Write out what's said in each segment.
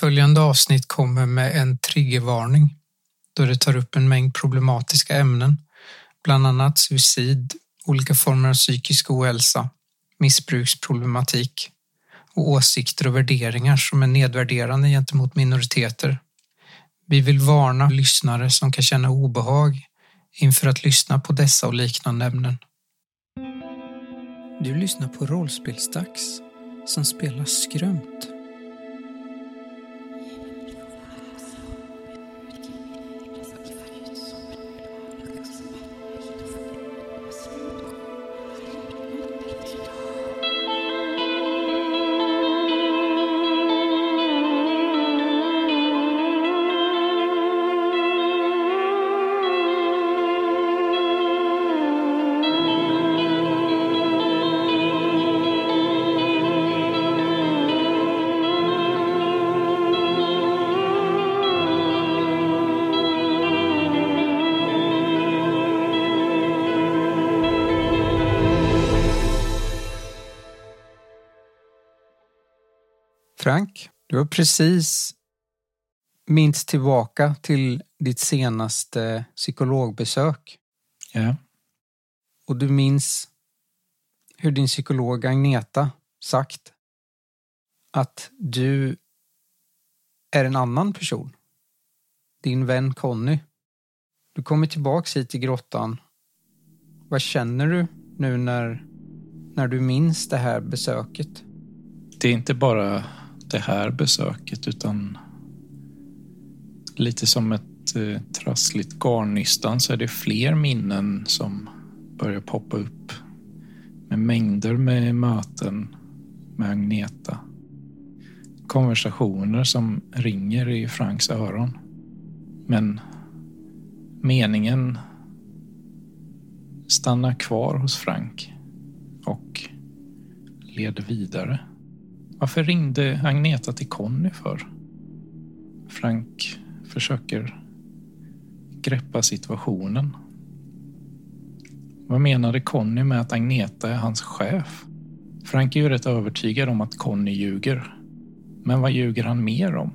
Följande avsnitt kommer med en triggervarning då det tar upp en mängd problematiska ämnen, bland annat suicid, olika former av psykisk ohälsa, missbruksproblematik och åsikter och värderingar som är nedvärderande gentemot minoriteter. Vi vill varna lyssnare som kan känna obehag inför att lyssna på dessa och liknande ämnen. Du lyssnar på Rollspelsdags som spelar skrömt. Precis minst tillbaka till ditt senaste psykologbesök. Ja. Och du minns hur din psykolog Agneta sagt att du är en annan person. Din vän Conny. Du kommer tillbaks hit till grottan. Vad känner du nu när, när du minns det här besöket? Det är inte bara det här besöket utan lite som ett eh, trassligt garnnystan så är det fler minnen som börjar poppa upp. Med mängder med möten med Agneta. Konversationer som ringer i Franks öron. Men meningen stannar kvar hos Frank och leder vidare. Varför ringde Agneta till Conny för? Frank försöker greppa situationen. Vad menade Conny med att Agneta är hans chef? Frank är ju rätt övertygad om att Conny ljuger. Men vad ljuger han mer om?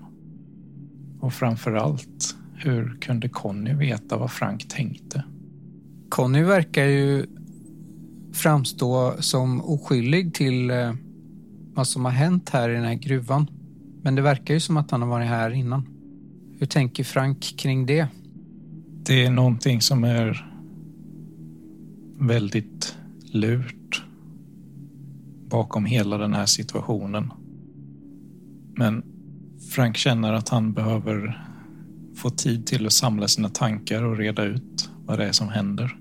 Och framför allt, hur kunde Conny veta vad Frank tänkte? Conny verkar ju framstå som oskyldig till eh, vad som har hänt här i den här gruvan. Men det verkar ju som att han har varit här innan. Hur tänker Frank kring det? Det är någonting som är väldigt lurt bakom hela den här situationen. Men Frank känner att han behöver få tid till att samla sina tankar och reda ut vad det är som händer.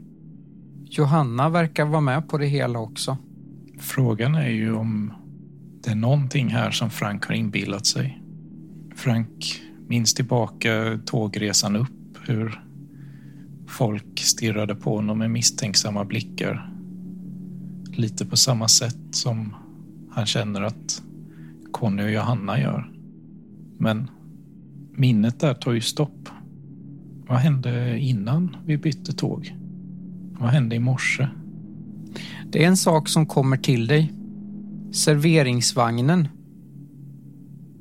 Johanna verkar vara med på det hela också. Frågan är ju om det är någonting här som Frank har inbillat sig. Frank minns tillbaka tågresan upp, hur folk stirrade på honom med misstänksamma blickar. Lite på samma sätt som han känner att Conny och Johanna gör. Men minnet där tar ju stopp. Vad hände innan vi bytte tåg? Vad hände i morse? Det är en sak som kommer till dig serveringsvagnen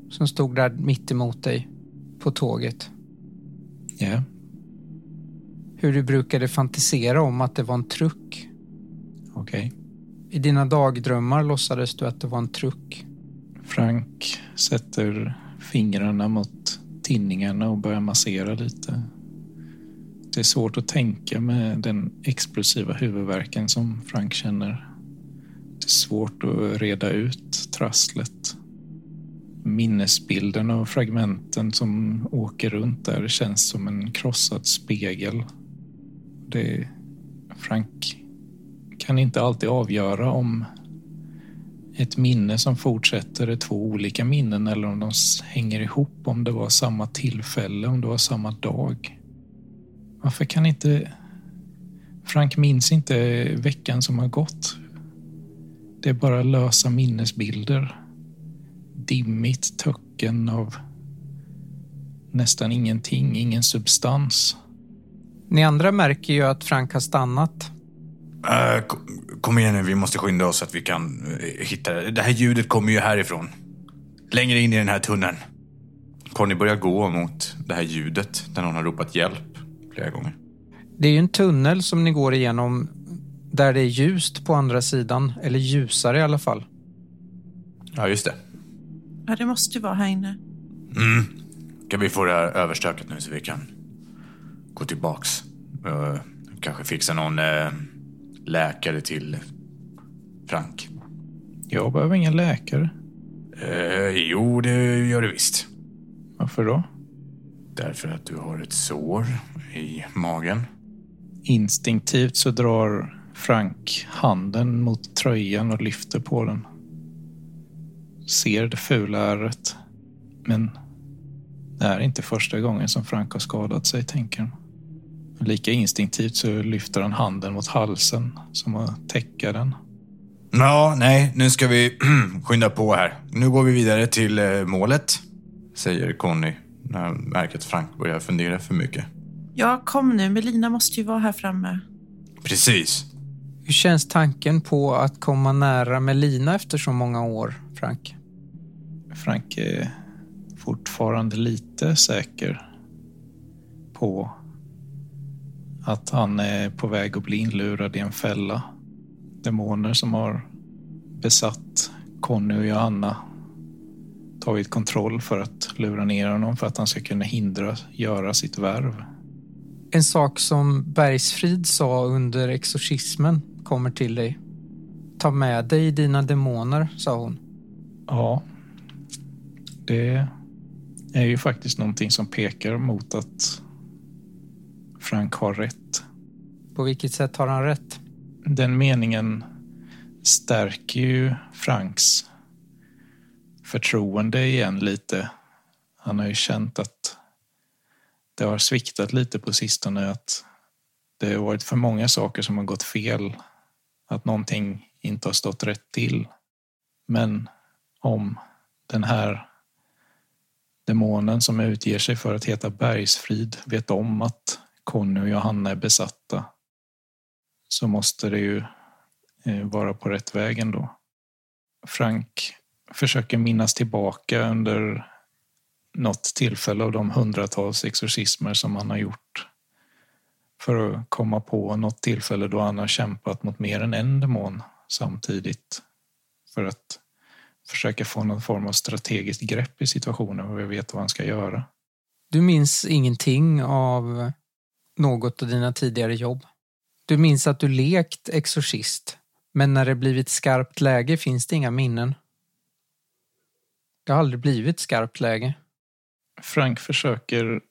som stod där mitt emot dig på tåget. Ja. Yeah. Hur du brukade fantisera om att det var en truck. Okej. Okay. I dina dagdrömmar låtsades du att det var en truck. Frank sätter fingrarna mot tinningarna och börjar massera lite. Det är svårt att tänka med den explosiva huvudvärken som Frank känner det är svårt att reda ut trasslet. Minnesbilden och fragmenten som åker runt där känns som en krossad spegel. Det, Frank kan inte alltid avgöra om ett minne som fortsätter är två olika minnen eller om de hänger ihop, om det var samma tillfälle, om det var samma dag. Varför kan inte... Frank minns inte veckan som har gått. Det är bara lösa minnesbilder. Dimmigt töcken av nästan ingenting, ingen substans. Ni andra märker ju att Frank har stannat. Uh, kom igen nu, vi måste skynda oss så att vi kan uh, hitta... Det här ljudet kommer ju härifrån. Längre in i den här tunneln. Conny börjar gå mot det här ljudet där någon har ropat hjälp flera gånger. Det är ju en tunnel som ni går igenom där det är ljust på andra sidan, eller ljusare i alla fall. Ja, just det. Ja, det måste ju vara här inne. Mm. Kan vi få det här överstökat nu så vi kan gå tillbaks? Uh, kanske fixa någon uh, läkare till Frank. Jag behöver ingen läkare. Uh, jo, det gör du visst. Varför då? Därför att du har ett sår i magen. Instinktivt så drar Frank handen mot tröjan och lyfter på den. Ser det fula ärret. Men det är inte första gången som Frank har skadat sig, tänker han. Lika instinktivt så lyfter han handen mot halsen som att täcka den. Ja, nej, nu ska vi skynda på här. Nu går vi vidare till eh, målet, säger Conny när han märker att Frank börjar fundera för mycket. Ja, kom nu. Melina måste ju vara här framme. Precis. Hur känns tanken på att komma nära Melina efter så många år, Frank? Frank är fortfarande lite säker på att han är på väg att bli inlurad i en fälla. Demoner som har besatt Conny och Johanna tagit kontroll för att lura ner honom för att han ska kunna hindra göra sitt värv. En sak som Bergsfrid sa under exorcismen kommer till dig. Ta med dig dina demoner, sa hon. Ja, det är ju faktiskt någonting som pekar mot att Frank har rätt. På vilket sätt har han rätt? Den meningen stärker ju Franks förtroende igen lite. Han har ju känt att det har sviktat lite på sistone. Att det har varit för många saker som har gått fel. Att någonting inte har stått rätt till. Men om den här demonen som utger sig för att heta Bergsfrid vet om att Conny och Johanna är besatta så måste det ju eh, vara på rätt väg ändå. Frank försöker minnas tillbaka under något tillfälle av de hundratals exorcismer som han har gjort för att komma på något tillfälle då han har kämpat mot mer än en demon samtidigt för att försöka få någon form av strategiskt grepp i situationen och vet vad han ska göra. Du minns ingenting av något av dina tidigare jobb. Du minns att du lekt exorcist, men när det blivit skarpt läge finns det inga minnen. Det har aldrig blivit skarpt läge. Frank försöker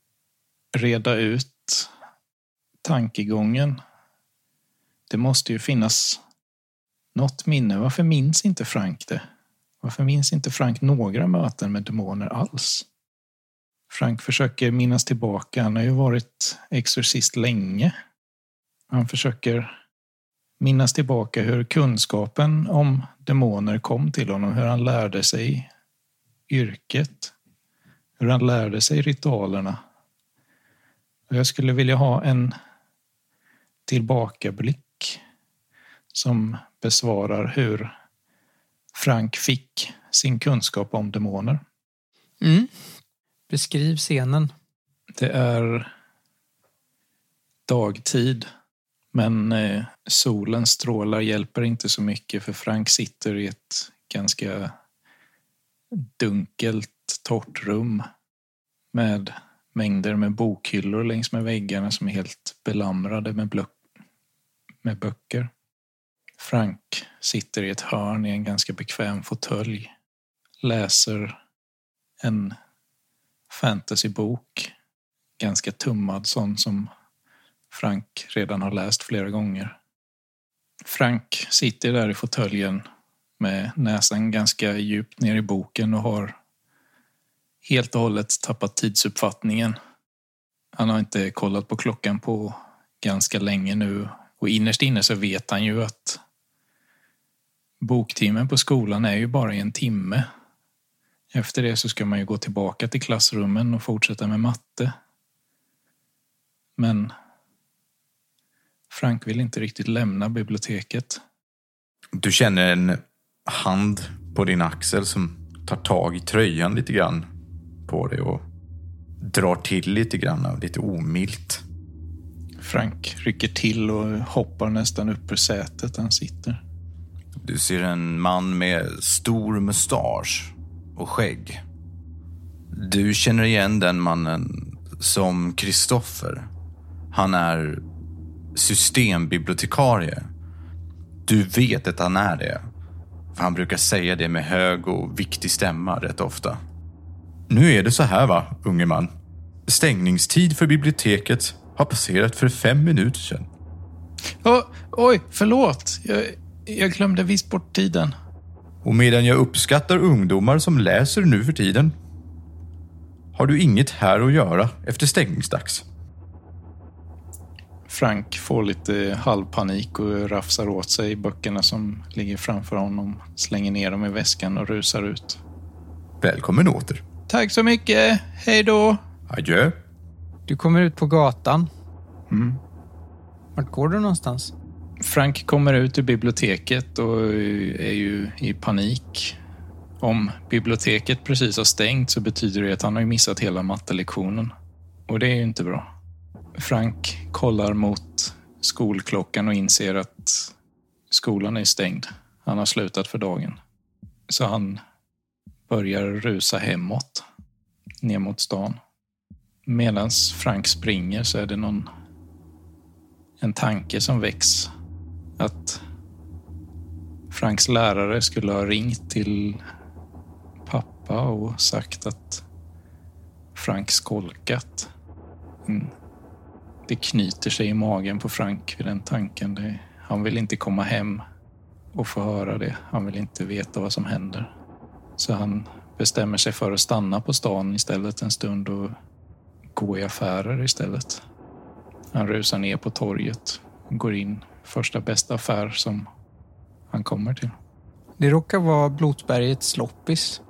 reda ut tankegången. Det måste ju finnas något minne. Varför minns inte Frank det? Varför minns inte Frank några möten med demoner alls? Frank försöker minnas tillbaka. Han har ju varit exorcist länge. Han försöker minnas tillbaka hur kunskapen om demoner kom till honom, hur han lärde sig yrket, hur han lärde sig ritualerna. Jag skulle vilja ha en tillbakablick som besvarar hur Frank fick sin kunskap om demoner. Mm. Beskriv scenen. Det är dagtid, men eh, solens strålar hjälper inte så mycket för Frank sitter i ett ganska dunkelt, torrt rum med mängder med bokhyllor längs med väggarna som är helt belamrade med, med böcker. Frank sitter i ett hörn i en ganska bekväm fåtölj, läser en fantasybok, ganska tummad sån som Frank redan har läst flera gånger. Frank sitter där i fåtöljen med näsan ganska djupt ner i boken och har helt och hållet tappat tidsuppfattningen. Han har inte kollat på klockan på ganska länge nu och innerst inne så vet han ju att boktimmen på skolan är ju bara en timme. Efter det så ska man ju gå tillbaka till klassrummen och fortsätta med matte. Men Frank vill inte riktigt lämna biblioteket. Du känner en hand på din axel som tar tag i tröjan lite grann på dig och drar till lite grann, lite omilt. Frank rycker till och hoppar nästan upp ur sätet han sitter. Du ser en man med stor mustasch och skägg. Du känner igen den mannen som Kristoffer. Han är systembibliotekarie. Du vet att han är det. För han brukar säga det med hög och viktig stämma rätt ofta. Nu är det så här va, unge man. Stängningstid för biblioteket har passerat för fem minuter sedan. Oh, oj, förlåt. Jag, jag glömde visst bort tiden. Och medan jag uppskattar ungdomar som läser nu för tiden har du inget här att göra efter stängningsdags. Frank får lite halvpanik och rafsar åt sig böckerna som ligger framför honom, slänger ner dem i väskan och rusar ut. Välkommen åter. Tack så mycket. Hej då. Adjö. Du kommer ut på gatan. Mm. Vart går du någonstans? Frank kommer ut ur biblioteket och är ju i panik. Om biblioteket precis har stängt så betyder det att han har missat hela mattelektionen. Och det är ju inte bra. Frank kollar mot skolklockan och inser att skolan är stängd. Han har slutat för dagen. Så han börjar rusa hemåt, ner mot stan. Medan Frank springer så är det någon en tanke som väcks. Att Franks lärare skulle ha ringt till pappa och sagt att Frank skolkat. Mm. Det knyter sig i magen på Frank vid den tanken. Det, han vill inte komma hem och få höra det. Han vill inte veta vad som händer. Så han bestämmer sig för att stanna på stan istället en stund och gå i affärer istället. Han rusar ner på torget och går in första bästa affär som han kommer till. Det råkar vara Blotbergets loppis.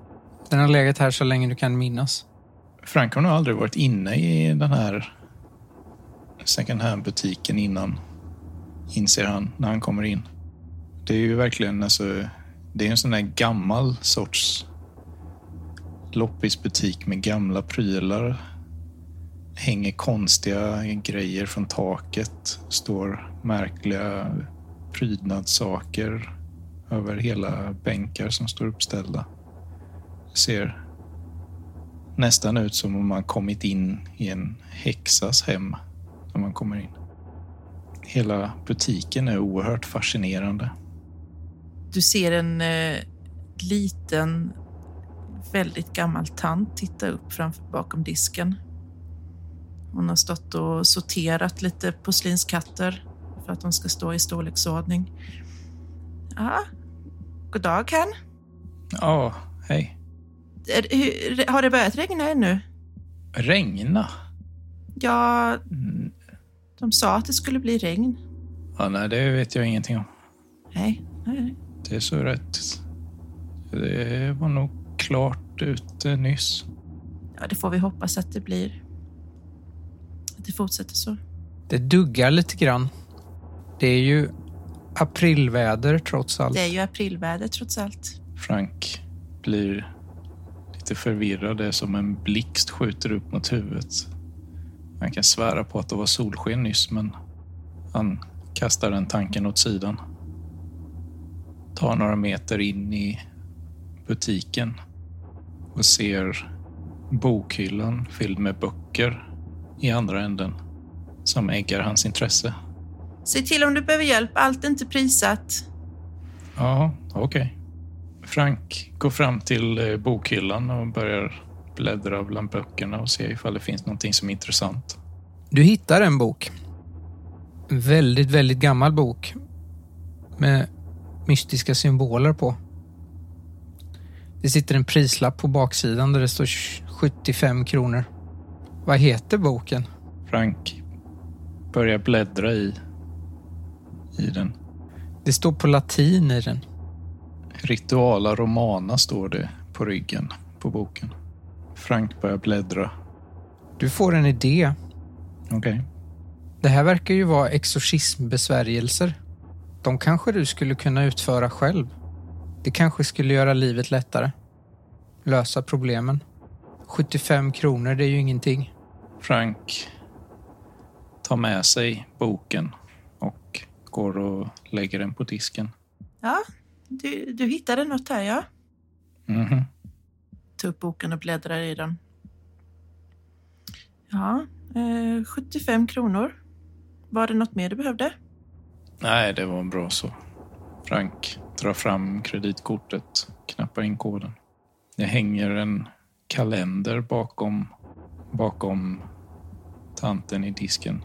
Den har legat här så länge du kan minnas. Frank har nog aldrig varit inne i den här second hand-butiken innan, inser han när han kommer in. Det är ju verkligen alltså, det är en sån där gammal sorts loppisbutik med gamla prylar. Hänger konstiga grejer från taket. Står märkliga prydnadssaker över hela bänkar som står uppställda. Det Ser nästan ut som om man kommit in i en häxas hem när man kommer in. Hela butiken är oerhört fascinerande. Du ser en eh, liten, väldigt gammal tant titta upp framför, bakom disken. Hon har stått och sorterat lite porslinskatter för att de ska stå i storleksordning. Ja, god dag Ken. Ja, hej. Är, hur, har det börjat regna ännu? Regna? Ja, Mm, de sa att det skulle bli regn. Ja, nej, det vet jag ingenting om. Nej, nej. Det är så rätt. Det var nog klart ute nyss. Ja, det får vi hoppas att det blir. Att det fortsätter så. Det duggar lite grann. Det är ju aprilväder trots allt. Det är ju aprilväder trots allt. Frank blir lite förvirrad. Det är som en blixt skjuter upp mot huvudet. Han kan svära på att det var solsken nyss, men han kastar den tanken åt sidan. Tar några meter in i butiken och ser bokhyllan fylld med böcker i andra änden som äggar hans intresse. Säg till om du behöver hjälp. Allt är inte prissatt. Ja, okej. Frank går fram till eh, bokhyllan och börjar bläddra bland böckerna och se ifall det finns någonting som är intressant. Du hittar en bok. En väldigt, väldigt gammal bok. Med mystiska symboler på. Det sitter en prislapp på baksidan där det står 75 kronor. Vad heter boken? Frank börjar bläddra i, i den. Det står på latin i den. Rituala Romana står det på ryggen på boken. Frank börjar bläddra. Du får en idé. Okej. Det här verkar ju vara exorcismbesvärjelser. De kanske du skulle kunna utföra själv. Det kanske skulle göra livet lättare. Lösa problemen. 75 kronor, det är ju ingenting. Frank tar med sig boken och går och lägger den på disken. Ja, du, du hittade något här, ja. Mhm. Ta upp boken och bläddrar i den. Ja, eh, 75 kronor. Var det något mer du behövde? Nej, det var bra så. Frank drar fram kreditkortet, knappar in koden. Det hänger en kalender bakom, bakom tanten i disken.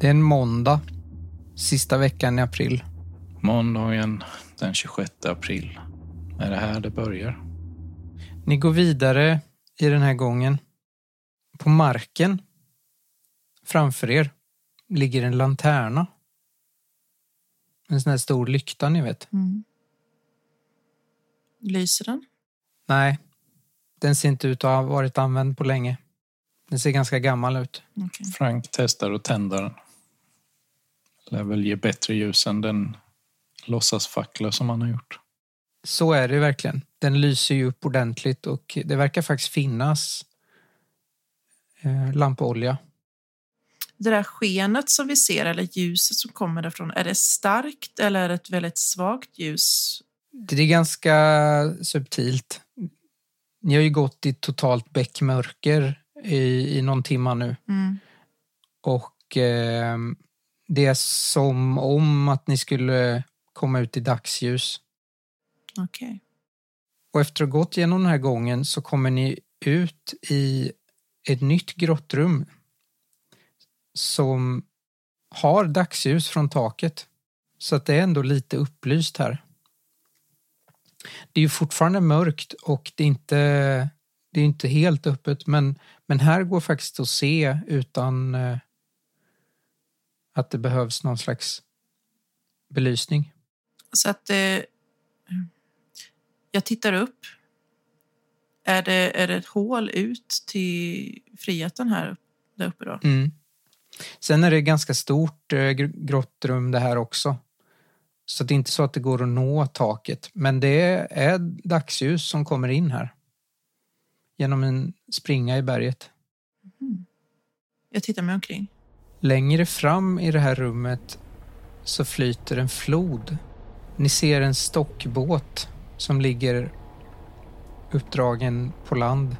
Det är en måndag, sista veckan i april. Måndagen den 26 april. Är det här det börjar? Ni går vidare i den här gången. På marken framför er ligger en lanterna. En sån här stor lykta, ni vet. Mm. Lyser den? Nej, den ser inte ut att ha varit använd på länge. Den ser ganska gammal ut. Okej. Frank testar att tända den. Lär väl ge bättre ljus än den låtsasfackla som han har gjort. Så är det verkligen. Den lyser ju upp ordentligt och det verkar faktiskt finnas eh, lampolja. Det där skenet som vi ser, eller ljuset som kommer därifrån, är det starkt eller är det ett väldigt svagt ljus? Det är ganska subtilt. Ni har ju gått i totalt bäckmörker i, i någon timma nu Mm. och eh, det är som om att ni skulle komma ut i dagsljus. Okej. Och efter att ha gått igenom den här gången så kommer ni ut i ett nytt grottrum som har dagsljus från taket. Så att det är ändå lite upplyst här. Det är ju fortfarande mörkt och det är inte, det är inte helt öppet men, men här går faktiskt att se utan eh, att det behövs någon slags belysning. Så att eh, jag tittar upp. Är det, är det ett hål ut till friheten här där uppe då? Mm. Sen är det ganska stort eh, gr- grottrum det här också. Så det är inte så att det går att nå taket. Men det är dagsljus som kommer in här. Genom en springa i berget. Jag tittar mig omkring. Längre fram i det här rummet så flyter en flod. Ni ser en stockbåt som ligger uppdragen på land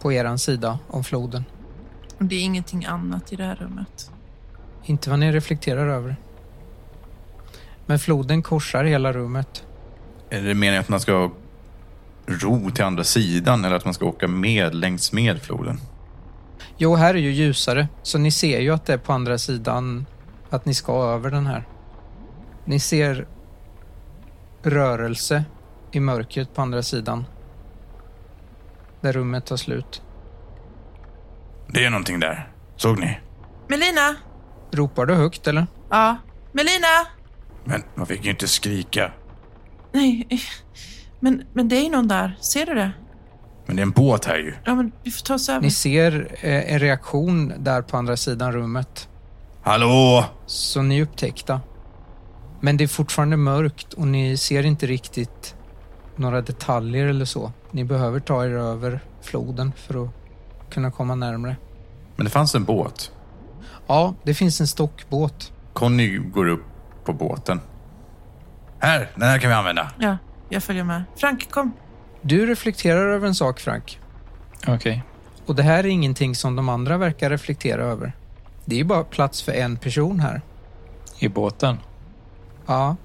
på eran sida om floden. Och det är ingenting annat i det här rummet. Inte vad ni reflekterar över. Men floden korsar hela rummet. Är det meningen att man ska ro till andra sidan eller att man ska åka med längs med floden? Jo, här är ju ljusare, så ni ser ju att det är på andra sidan att ni ska över den här. Ni ser rörelse i mörkret på andra sidan. Där rummet tar slut. Det är någonting där. Såg ni? Melina! Ropar du högt eller? Ja. Melina! Men man fick ju inte skrika. Nej, men, men det är ju någon där. Ser du det? Men det är en båt här ju. Ja, men vi får ta oss över. Ni ser eh, en reaktion där på andra sidan rummet. Hallå! Så ni är upptäckta. Men det är fortfarande mörkt och ni ser inte riktigt några detaljer eller så. Ni behöver ta er över floden för att kunna komma närmare. Men det fanns en båt. Ja, det finns en stockbåt. Conny går upp på båten. Här, den här kan vi använda. Ja, jag följer med. Frank, kom. Du reflekterar över en sak, Frank. Okej. Och det här är ingenting som de andra verkar reflektera över. Det är ju bara plats för en person här. I båten? Ja,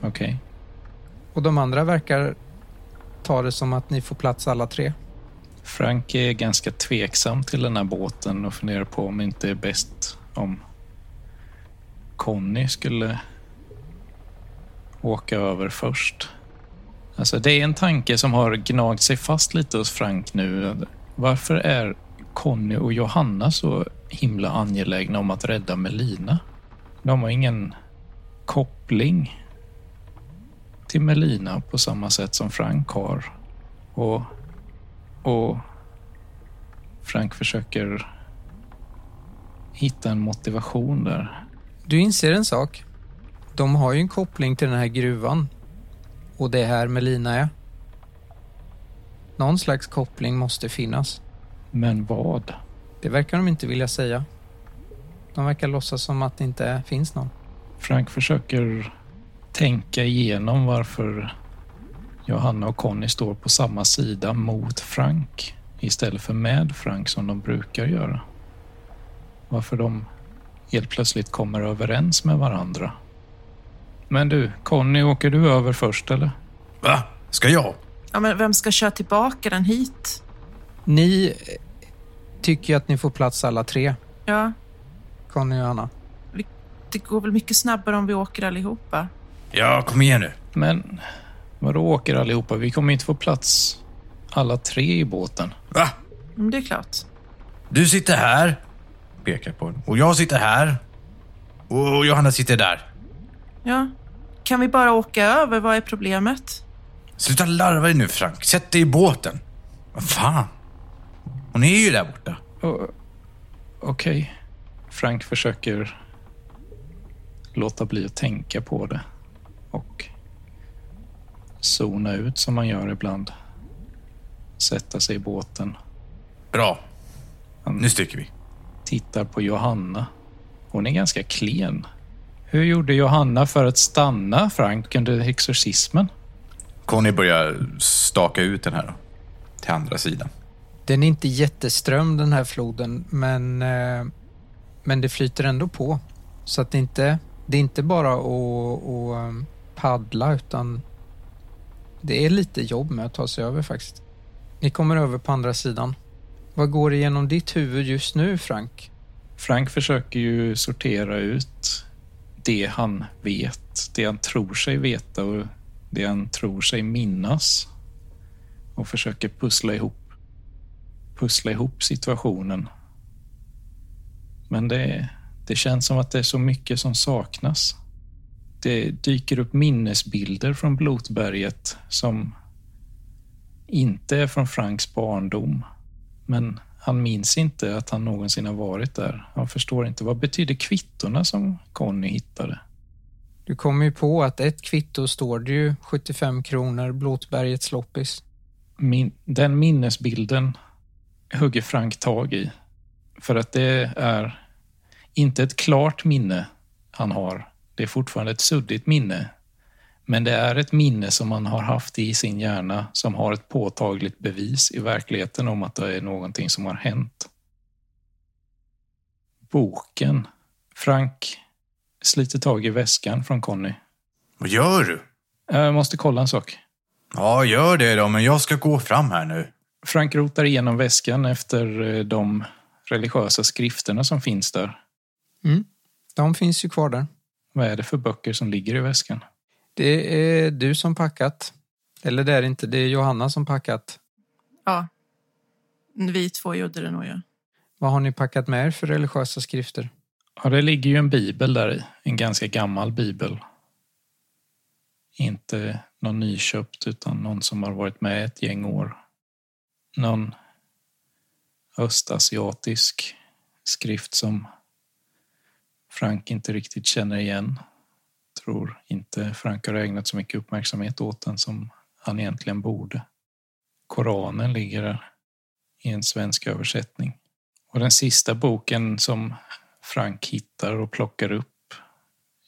Okej. och de andra verkar ta det som att ni får plats alla tre. Frank är ganska tveksam till den här båten och funderar på om det inte är bäst om Conny skulle åka över först. Alltså det är en tanke som har gnagt sig fast lite hos Frank nu. Varför är Conny och Johanna så himla angelägna om att rädda Melina? De har ingen koppling till Melina på samma sätt som Frank har. Och, och Frank försöker hitta en motivation där. Du inser en sak. De har ju en koppling till den här gruvan. Och det är här Melina är. Någon slags koppling måste finnas. Men vad? Det verkar de inte vilja säga. De verkar låtsas som att det inte finns någon. Frank försöker tänka igenom varför Johanna och Conny står på samma sida mot Frank istället för med Frank som de brukar göra. Varför de helt plötsligt kommer överens med varandra. Men du, Conny, åker du över först eller? Va? Ska jag? Ja, men vem ska köra tillbaka den hit? Ni eh, tycker att ni får plats alla tre, Ja, Conny och Anna. det går väl mycket snabbare om vi åker allihopa. Ja, kom igen nu. Men vadå åker allihopa? Vi kommer inte få plats alla tre i båten. Va? Men det är klart. Du sitter här. Pekar på den. Och jag sitter här. Och Johanna sitter där. Ja. Kan vi bara åka över? Vad är problemet? Sluta larva dig nu Frank. Sätt dig i båten. Vad fan? Hon är ju där borta. Okej. Frank försöker låta bli att tänka på det och zona ut som man gör ibland. Sätta sig i båten, Bra. Han- Nu sticker vi. Tittar på Johanna. Hon är ganska klen. Hur gjorde Johanna för att stanna Frank under exorcismen? Conny börjar staka ut den här då. Till andra sidan. Den är inte jätteström den här floden, men, eh, men det flyter ändå på. Så att det inte, det är inte bara att, att eh, paddla, utan det är lite jobb med att ta sig över faktiskt. Ni kommer över på andra sidan. Vad går igenom ditt huvud just nu, Frank? Frank försöker ju sortera ut det han vet, det han tror sig veta och det han tror sig minnas. Och försöker pussla ihop, pussla ihop situationen. Men det, det känns som att det är så mycket som saknas. Det dyker upp minnesbilder från Blotberget som inte är från Franks barndom. Men han minns inte att han någonsin har varit där. Han förstår inte. Vad betyder kvittorna som Conny hittade? Du kommer ju på att ett kvitto står det ju 75 kronor Blåtbergets loppis. Min, den minnesbilden hugger Frank tag i. För att det är inte ett klart minne han har. Det är fortfarande ett suddigt minne. Men det är ett minne som han har haft i sin hjärna som har ett påtagligt bevis i verkligheten om att det är någonting som har hänt. Boken. Frank sliter tag i väskan från Conny. Vad gör du? Jag måste kolla en sak. Ja, gör det då, men jag ska gå fram här nu. Frank rotar igenom väskan efter eh, de religiösa skrifterna som finns där. Mm. De finns ju kvar där. Vad är det för böcker som ligger i väskan? Det är du som packat. Eller det är det inte, det är Johanna som packat. Ja. Vi två gjorde det nog, ja. Vad har ni packat med er för religiösa skrifter? Ja, det ligger ju en bibel där i. En ganska gammal bibel. Inte någon nyköpt utan någon som har varit med ett gäng år. Någon östasiatisk skrift som Frank inte riktigt känner igen. Tror inte Frank har ägnat så mycket uppmärksamhet åt den som han egentligen borde. Koranen ligger där i en svensk översättning. Och den sista boken som Frank hittar och plockar upp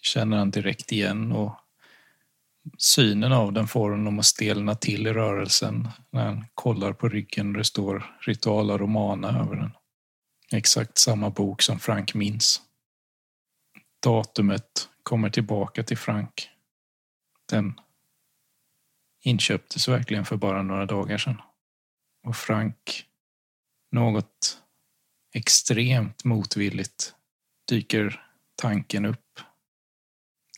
känner han direkt igen och synen av den får honom att stelna till i rörelsen när han kollar på ryggen och det står Rituala Romana över den. Exakt samma bok som Frank minns. Datumet kommer tillbaka till Frank. Den inköptes verkligen för bara några dagar sedan. Och Frank, något extremt motvilligt, dyker tanken upp.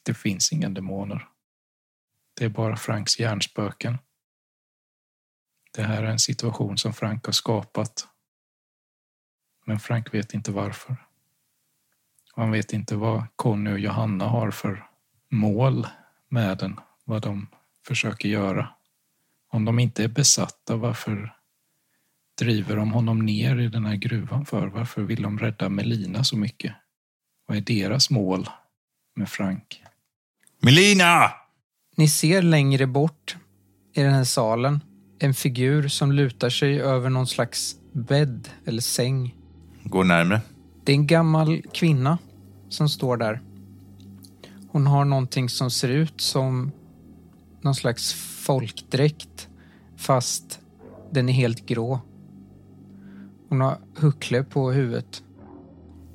Det finns inga demoner. Det är bara Franks hjärnspöken. Det här är en situation som Frank har skapat. Men Frank vet inte varför. Han vet inte vad Conny och Johanna har för mål med den. Vad de försöker göra. Om de inte är besatta, varför driver de honom ner i den här gruvan för? Varför vill de rädda Melina så mycket? Vad är deras mål med Frank? Melina! Ni ser längre bort i den här salen en figur som lutar sig över någon slags bädd eller säng. Gå närmre. Det är en gammal kvinna som står där. Hon har någonting som ser ut som någon slags folkdräkt fast den är helt grå. Hon har huckle på huvudet.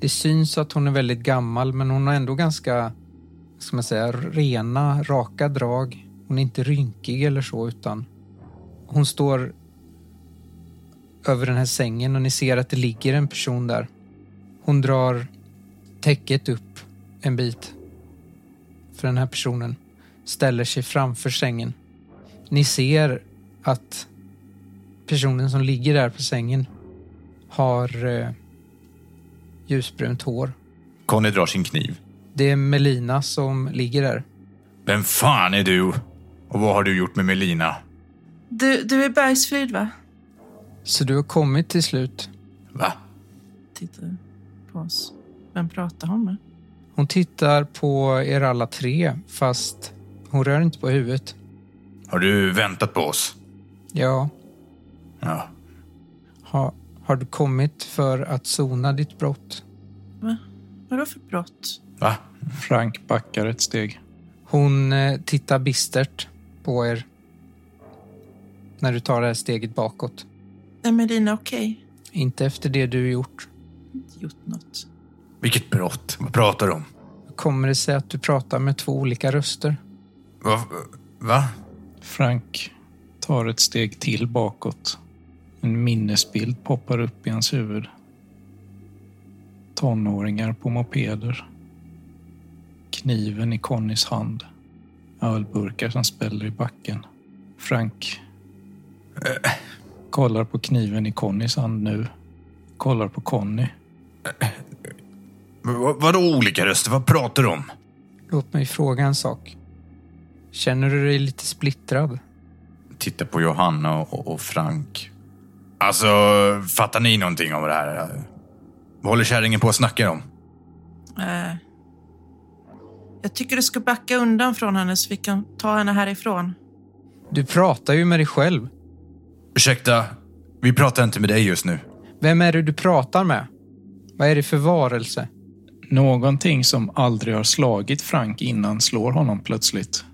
Det syns att hon är väldigt gammal men hon har ändå ganska, ska man säga, rena, raka drag. Hon är inte rynkig eller så utan hon står över den här sängen och ni ser att det ligger en person där. Hon drar täcket upp en bit för den här personen. Ställer sig framför sängen. Ni ser att personen som ligger där på sängen har eh, ljusbrunt hår. Conny drar sin kniv. Det är Melina som ligger där. Vem fan är du? Och vad har du gjort med Melina? Du, du är Bergsfrid, va? Så du har kommit till slut. Va? Tittar på oss. Vem pratar hon med? Hon tittar på er alla tre fast hon rör inte på huvudet. Har du väntat på oss? Ja, Ja. ha, har du kommit för att sona ditt brott? Va? Vadå för brott? Va? Frank backar ett steg. Hon eh, tittar bistert på er när du tar det här steget bakåt. Är Melina okej? Inte efter det du gjort. Inte gjort något. Vilket brott? Vad pratar du om? Kommer det sig att du pratar med två olika röster? Va? Va? Frank tar ett steg till bakåt. En minnesbild poppar upp i hans huvud. Tonåringar på mopeder. Kniven i Connys hand. Ölburkar som spänner i backen. Frank kollar på kniven i Connys hand nu. Kollar på Conny. Va, vadå olika röster? Vad pratar du om? Låt mig fråga en sak. Känner du dig lite splittrad? Titta på Johanna och, och Frank. Alltså, fattar ni någonting om det här? Vad håller kärringen på att snacka om? Äh. Jag tycker du ska backa undan från henne så vi kan ta henne härifrån. Du pratar ju med dig själv. Ursäkta, vi pratar inte med dig just nu. Vem är det du pratar med? Vad är det för varelse? Någonting som aldrig har slagit Frank innan slår honom plötsligt.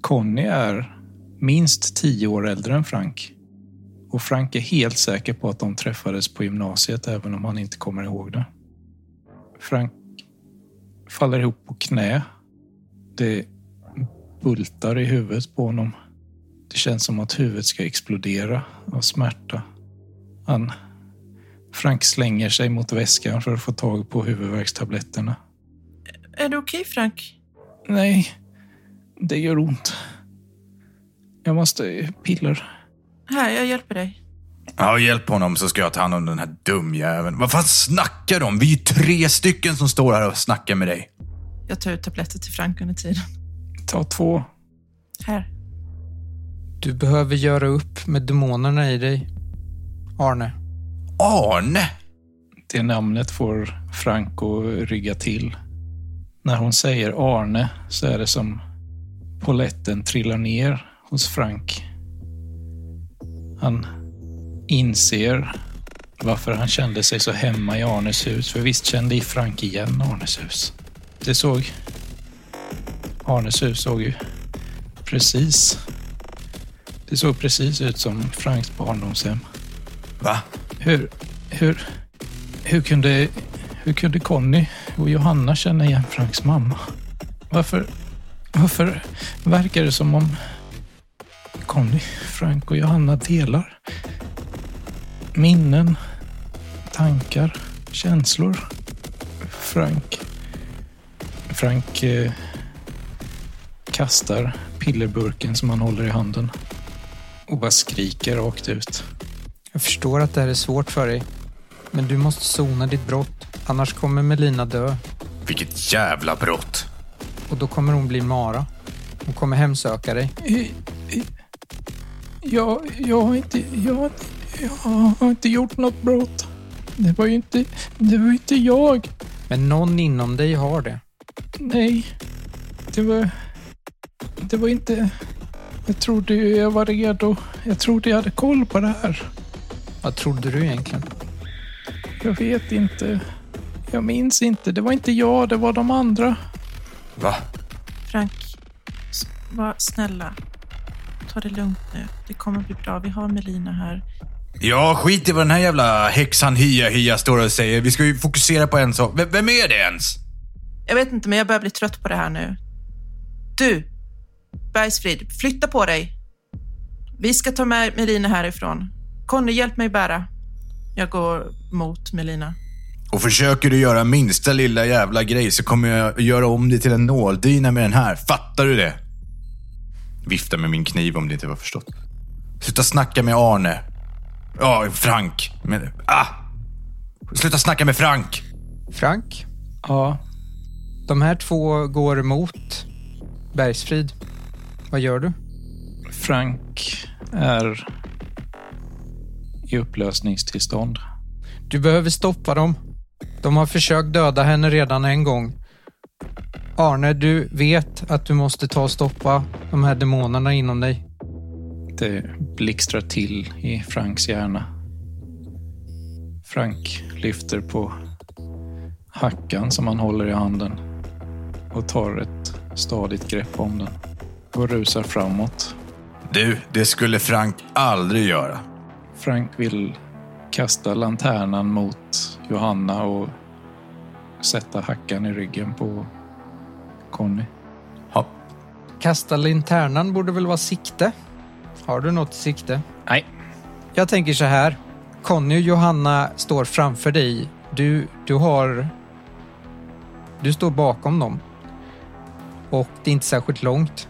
Conny är minst tio år äldre än Frank. Och Frank är helt säker på att de träffades på gymnasiet även om han inte kommer ihåg det. Frank faller ihop på knä. Det bultar i huvudet på honom. Det känns som att huvudet ska explodera av smärta. Han Frank slänger sig mot väskan för att få tag på huvudvärkstabletterna. Är du okej, Frank? Nej, det gör ont. Jag måste piller. Här, jag hjälper dig. Ja, hjälp honom så ska jag ta hand om den här dumjäveln. Vad fan snackar de? Vi är ju tre stycken som står här och snackar med dig. Jag tar ut tabletter till Frank under tiden. Ta två. Här. Du behöver göra upp med demonerna i dig, Arne. Arne! Det namnet får Frank att rygga till. När hon säger Arne så är det som poletten trillar ner hos Frank. Han inser varför han kände sig så hemma i Arnes hus. För visst kände Frank igen Arnes hus. Det såg... Arnes hus såg ju precis... Det såg precis ut som Franks barndomshem. Va? Hur, hur, hur kunde, hur kunde Conny och Johanna känna igen Franks mamma? Varför, varför verkar det som om Conny, Frank och Johanna delar minnen, tankar, känslor? Frank, Frank eh, kastar pillerburken som han håller i handen och bara skriker rakt ut. Jag förstår att det här är svårt för dig. Men du måste sona ditt brott. Annars kommer Melina dö. Vilket jävla brott. Och då kommer hon bli Mara. Hon kommer hemsöka dig. Jag, jag, har inte, jag, jag har inte gjort något brott. Det var ju inte, det var inte jag. Men någon inom dig har det. Nej, det var, det var inte, Jag trodde jag var redo. Jag trodde jag hade koll på det här. Vad trodde du egentligen? Jag vet inte. Jag minns inte. Det var inte jag, det var de andra. Va? Frank, var snälla. Ta det lugnt nu. Det kommer bli bra. Vi har Melina här. Ja, skit i vad den här jävla häxan Hia Hia står och säger. Vi ska ju fokusera på en sak. V- vem är det ens? Jag vet inte, men jag börjar bli trött på det här nu. Du, Bergsfrid, flytta på dig. Vi ska ta med Melina härifrån. Conny, hjälp mig bära. Jag går mot Melina. Och försöker du göra minsta lilla jävla grej så kommer jag göra om det till en nåldyna med den här. Fattar du det? Vifta med min kniv om det inte var förstått. Sluta snacka med Arne. Ja, Frank. Men, ah! Sluta snacka med Frank! Frank, Ja, de här två går emot Bergsfrid. Vad gör du? Frank är i upplösningstillstånd. Du behöver stoppa dem. De har försökt döda henne redan en gång. Arne, du vet att du måste ta och stoppa de här demonerna inom dig. Det blixtrar till i Franks hjärna. Frank lyfter på hackan som han håller i handen och tar ett stadigt grepp om den och rusar framåt. Du, det skulle Frank aldrig göra. Frank vill kasta lanternan mot Johanna och sätta hackan i ryggen på Conny. Ja. Kasta linternan borde väl vara sikte? Har du något sikte? Nej, Jag tänker så här. Conny och Johanna står framför dig. Du, du har... Du står bakom dem. Och det är inte särskilt långt.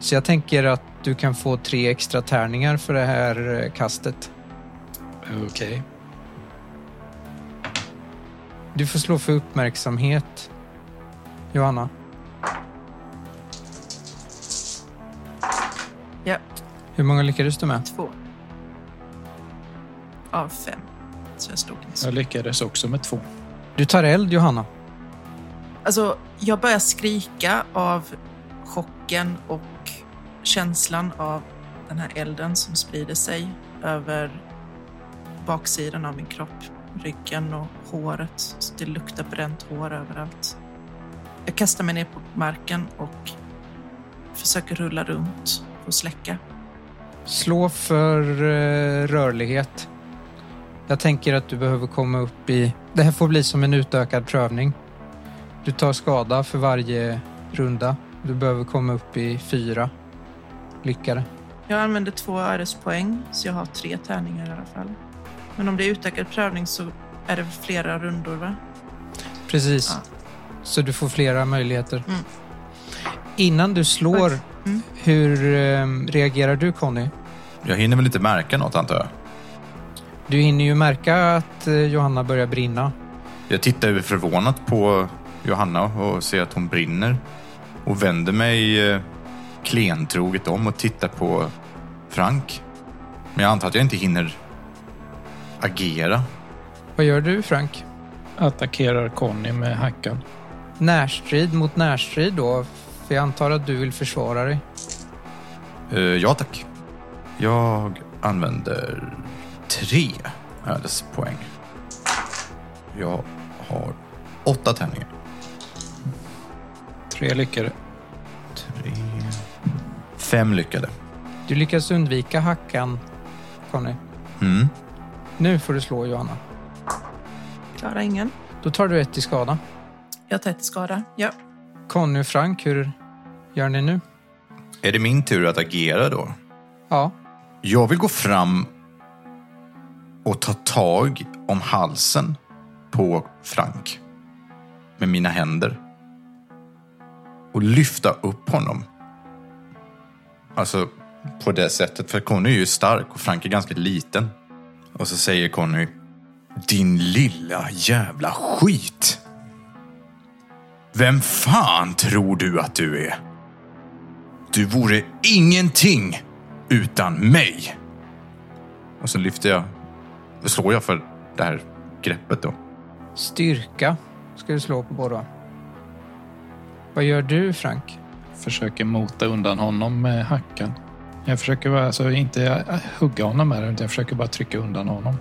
Så jag tänker att du kan få tre extra tärningar för det här eh, kastet. okej. Du får slå för uppmärksamhet, Johanna. Ja, Hur många lyckades du med? två. Av fem. Så jag slog nyss. Jag lyckades också med två. Du tar eld, Johanna. Alltså, jag börjar skrika av chocken och känslan av den här elden som sprider sig över baksidan av min kropp, ryggen och håret. Så det luktar bränt hår överallt. Jag kastar mig ner på marken och försöker rulla runt och släcka. Slå för eh, rörlighet. Jag tänker att du behöver komma upp i... Det här får bli som en utökad prövning. Du tar skada för varje runda. Du behöver komma upp i fyra lyckade. Jag använder två RS-poäng, så jag har tre tärningar i alla fall. Men om det är utökad prövning så är det flera rundor, va? Precis. Ja. Så du får flera möjligheter. Mm. Innan du slår, Mm. hur eh, reagerar du Conny? Jag hinner väl inte märka något antar jag. Du hinner ju märka att eh, Johanna börjar brinna. Jag tittar ju förvånat på Johanna och ser att hon brinner. Och vänder mig eh, klentroget om och tittar på Frank. Men jag antar att jag inte hinner agera. Vad gör du Frank? Attackerar Conny med hackan. Närstrid mot närstrid då? För jag antar att du vill försvara dig. Eh, ja tack. Jag använder tre ödespoäng. Jag har åtta tärningar. Tre lyckade. Tre... Fem lyckade. Du lyckas undvika hackan, Conny. Mm. Nu får du slå Johanna. Klarar ingen. Då tar du ett i skada. Jag tar ett i skada. Ja. Conny och Frank, hur gör ni nu? Är det min tur att agera då? Ja, Jag vill gå fram och ta tag om halsen på Frank med mina händer och lyfta upp honom. Alltså på det sättet, för Conny är ju stark och Frank är ganska liten. Och så säger Conny, din lilla jävla skit. Vem fan tror du att du är? Du vore ingenting utan mig. Och så lyfter jag, slår jag för det här greppet då. styrka ska du slå på båda. Vad gör du Frank? Försöker mota undan honom med hackan. Jag försöker bara, alltså inte hugga honom med den, utan jag försöker bara trycka undan honom.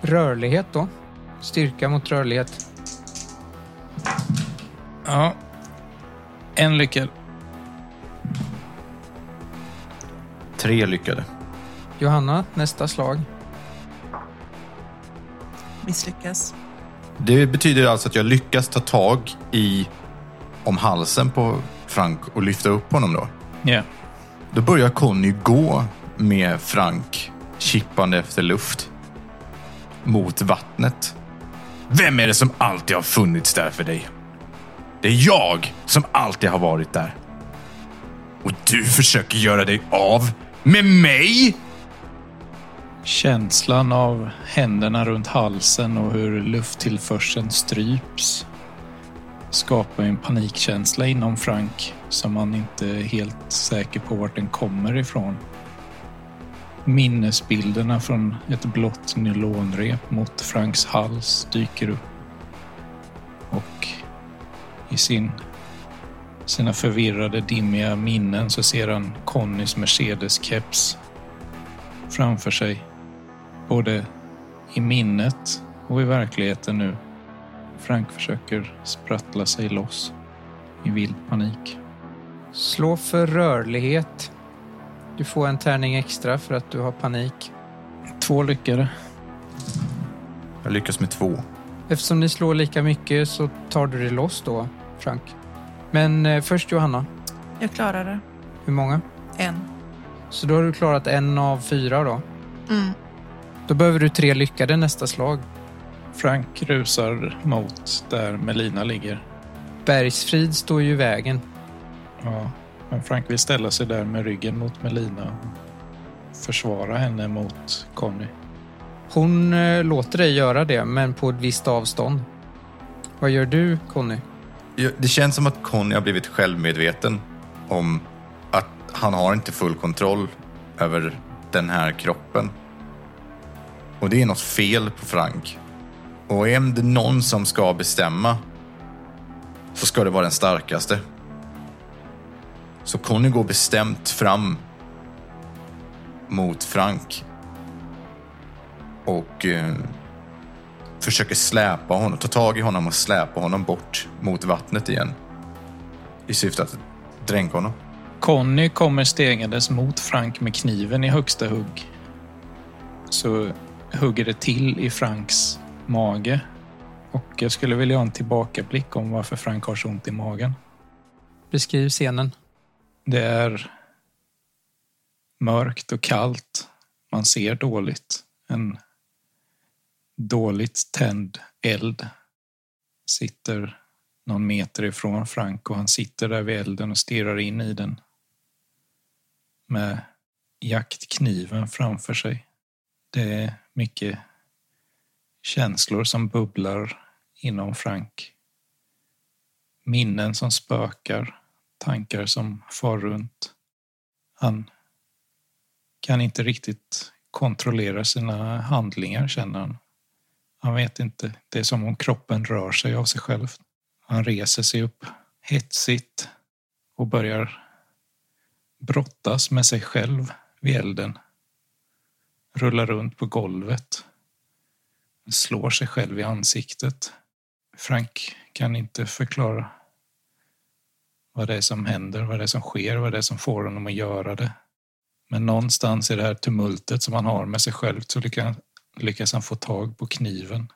Rörlighet då? Styrka mot rörlighet. Ja. En lyckad. Tre lyckade. Johanna, nästa slag. Misslyckas. Det betyder alltså att jag lyckas ta tag i om halsen på Frank och lyfta upp honom då. Ja. Då börjar Conny gå med Frank kippande efter luft mot vattnet. Vem är det som alltid har funnits där för dig? Det är jag som alltid har varit där. Och du försöker göra dig av med mig? Känslan av händerna runt halsen och hur lufttillförseln stryps skapar en panikkänsla inom Frank som man inte är helt säker på vart den kommer ifrån. Minnesbilderna från ett blått nylonrep mot Franks hals dyker upp. Och i sin, sina förvirrade, dimmiga minnen så ser han Connys Mercedes-keps framför sig. Både i minnet och i verkligheten nu. Frank försöker sprattla sig loss i vild panik. Slå för rörlighet. Du får en tärning extra för att du har panik. Två lyckade. Jag lyckas med två. Eftersom ni slår lika mycket så tar du det loss då, Frank. Men eh, först Johanna. Jag klarar det. Hur många? En. Så då har du klarat en av fyra då. Mm. Då behöver du tre lyckade nästa slag. Frank rusar mot där Melina ligger. Bergsfrid står ju i vägen. Ja, men Frank vill ställa sig där med ryggen mot Melina och försvara henne mot Conny. Hon eh, låter dig göra det, men på ett visst avstånd. Vad gör du, Conny? Det känns som att Conny har blivit självmedveten om att han har inte full kontroll över den här kroppen. Och det är något fel på Frank. Och är det någon som ska bestämma så ska det vara den starkaste. Så Conny går bestämt fram mot Frank. Och eh, försöker släpa honom, ta tag i honom och släpa honom bort mot vattnet igen. I syfte att dränka honom. Conny kommer stegandes mot Frank med kniven i högsta hugg. Så hugger det till i Franks mage. Och jag skulle vilja ha en tillbakablick om varför Frank har så ont i magen. Beskriv scenen. Det är mörkt och kallt. Man ser dåligt. En dåligt tänd eld sitter någon meter ifrån Frank och han sitter där vid elden och stirrar in i den med jaktkniven framför sig. Det är mycket känslor som bubblar inom Frank. Minnen som spökar, tankar som far runt. Han kan inte riktigt kontrollera sina handlingar, känner han. Han vet inte. Det är som om kroppen rör sig av sig själv. Han reser sig upp hetsigt och börjar brottas med sig själv vid elden. Rullar runt på golvet. Slår sig själv i ansiktet. Frank kan inte förklara vad det är som händer, vad det är som sker, vad det är som får honom att göra det. Men någonstans i det här tumultet som han har med sig själv så lyckas, han få tag på kniven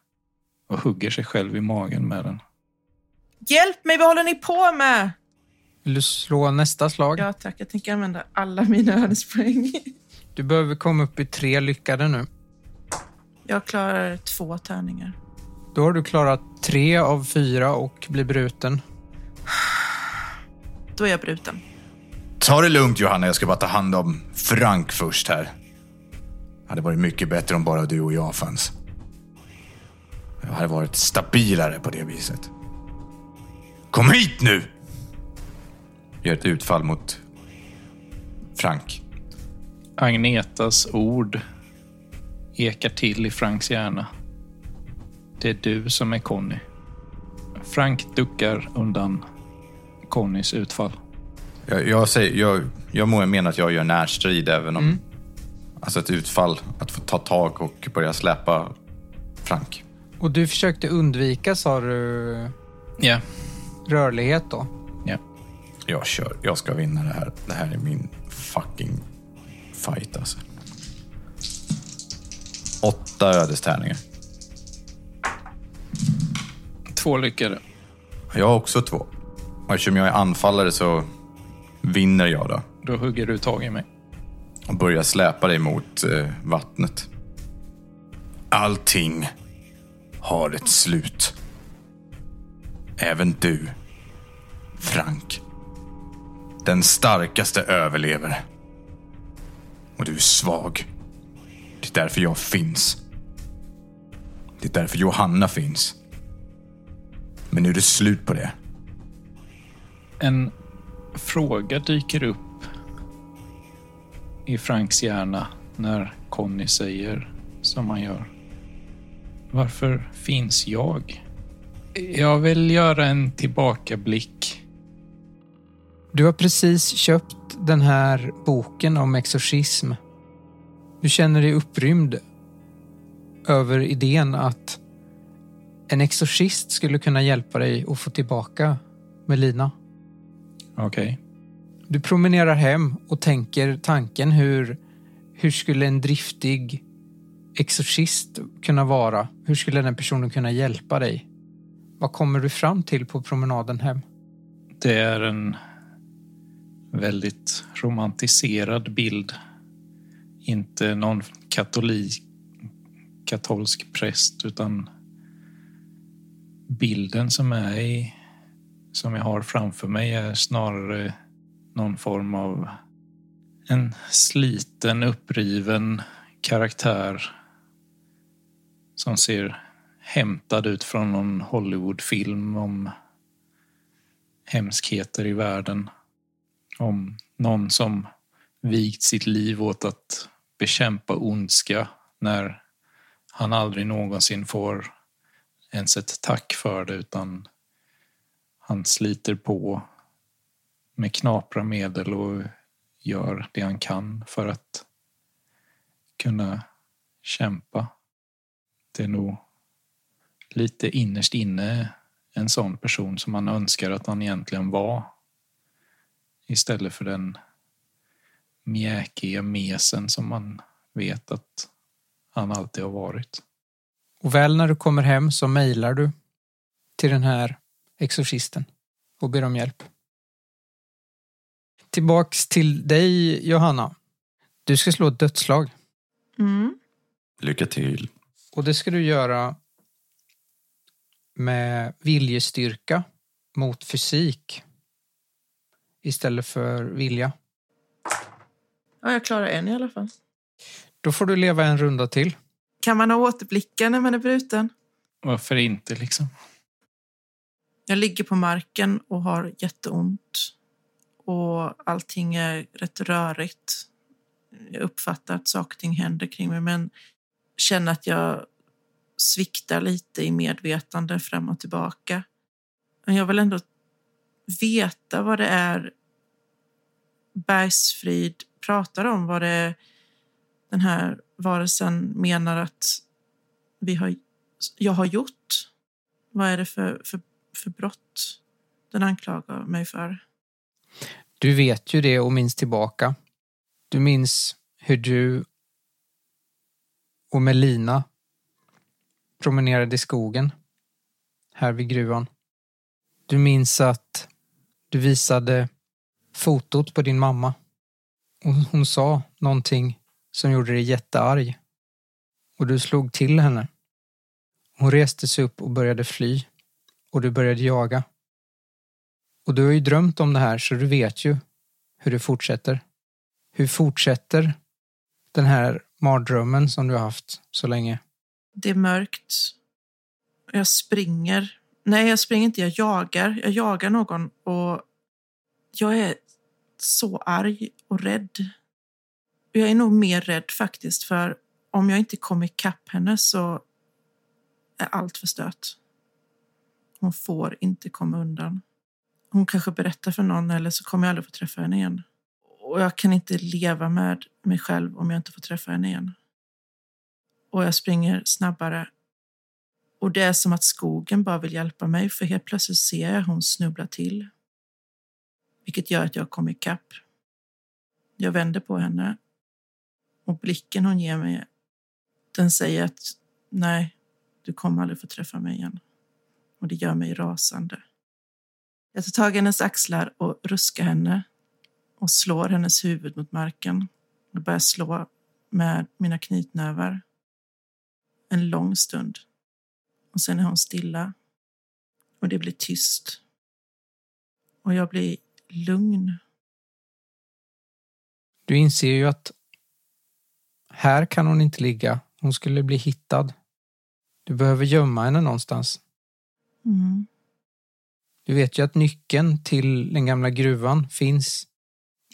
och hugger sig själv i magen med den. Hjälp mig, vad håller ni på med? Vill du slå nästa slag? Ja tack, jag tänker använda alla mina ödespoäng. Du behöver komma upp i tre lyckade nu. Jag klarar två tärningar. Då har du klarat tre av fyra och blir bruten. Då är jag bruten. Ta det lugnt Johanna, jag ska bara ta hand om Frank först här. Det hade varit mycket bättre om bara du och jag fanns. Jag hade varit stabilare på det viset. Kom hit nu! Gör ett utfall mot Frank. Agnetas ord ekar till i Franks hjärna. Det är du som är Conny. Frank duckar undan Connys utfall. Jag, jag, säger, jag, jag må- menar att jag gör närstrid även om... Alltså ett utfall, att få ta tag och börja släpa Frank. Och du försökte undvika, sa du, Ja. rörlighet då? Ja. Jag kör. Jag ska vinna det här. Det här är min fucking fight alltså. Åtta ödestärningar. Två lyckade. Jag har också två. Och eftersom jag är anfallare så vinner jag då. Då hugger du tag i mig. och börjar släpa dig mot eh, vattnet. Allting har ett slut. Även du, Frank. Den starkaste överlever. Och du är svag. Det är därför jag finns. Det är därför Johanna finns. Men nu är det slut på det. En fråga dyker upp i Franks hjärna när Conny säger som han gör. Varför finns jag? Jag vill göra en tillbakablick. Du har precis köpt den här boken om exorcism. Du känner dig upprymd över idén att en exorcist skulle kunna hjälpa dig att få tillbaka Melina. Okej. Du promenerar hem och tänker tanken hur, hur skulle en driftig exorcist kunna vara? Hur skulle den personen kunna hjälpa dig? Vad kommer du fram till på promenaden hem? Det är en väldigt romantiserad bild. Inte någon katolik, katolsk präst utan bilden som är i, som jag har framför mig är snarare någon form av en sliten, uppriven karaktär som ser hämtad ut från någon Hollywoodfilm om hemskheter i världen. Om någon som vigt sitt liv åt att bekämpa ondska när han aldrig någonsin får ens ett tack för det utan han sliter på med knapra medel och gör det han kan för att kunna kämpa. Det är nog lite innerst inne en sån person som man önskar att han egentligen var. Istället för den mjäkiga mesen som man vet att han alltid har varit. Och väl när du kommer hem så mejlar du till den här exorcisten och ber om hjälp. Tillbaks till dig, Johanna. Du ska slå ett dödslag. Mm. Lycka till. Och det ska du göra med viljestyrka mot fysik istället för vilja. Ja, jag klarar en i alla fall. Då får du leva en runda till. Kan man ha återblickar när man är bruten? Varför inte liksom? Jag ligger på marken och har jätteont. Och allting är rätt rörigt. Jag uppfattar att saker och ting händer kring mig men känner att jag sviktar lite i medvetande fram och tillbaka. Men jag vill ändå veta vad det är Bergsfrid pratar om. Vad det är den här varelsen menar att vi har, jag har gjort. Vad är det för, för, för brott den anklagar mig för? Du vet ju det och minns tillbaka. Du minns hur du och Melina promenerade i skogen här vid gruvan. Du minns att du visade fotot på din mamma. Och hon sa någonting som gjorde dig jättearg. Och du slog till henne. Hon reste sig upp och började fly. Och du började jaga. Och du har ju drömt om det här så du vet ju hur det fortsätter. Hur fortsätter den här mardrömmen som du har haft så länge? Det är mörkt. Jag springer. Nej, jag springer inte. Jag jagar. Jag jagar någon och jag är så arg och rädd. Jag är nog mer rädd faktiskt för om jag inte kommer ikapp henne så är allt förstört. Hon får inte komma undan. hon kanske berättar för någon eller så kommer jag aldrig få träffa henne igen. Och jag kan inte leva med mig själv om jag inte får träffa henne igen. Och jag springer snabbare. Och det är som att skogen bara vill hjälpa mig för helt plötsligt ser jag hon snubbla till. Vilket gör att jag kommer ikapp. Jag vänder på henne och blicken hon ger mig, den säger att nej, du kommer aldrig få träffa mig igen. Och det gör mig rasande. Jag tar tag i hennes axlar och ruskar henne och slår hennes huvud mot marken. Jag börjar slå med mina knytnävar. En lång stund. Och sen är hon stilla. Och det blir tyst. Och jag blir lugn. Du inser ju att här kan hon inte ligga. Hon skulle bli hittad. Du behöver gömma henne någonstans. Mm. Du vet ju att nyckeln till den gamla gruvan finns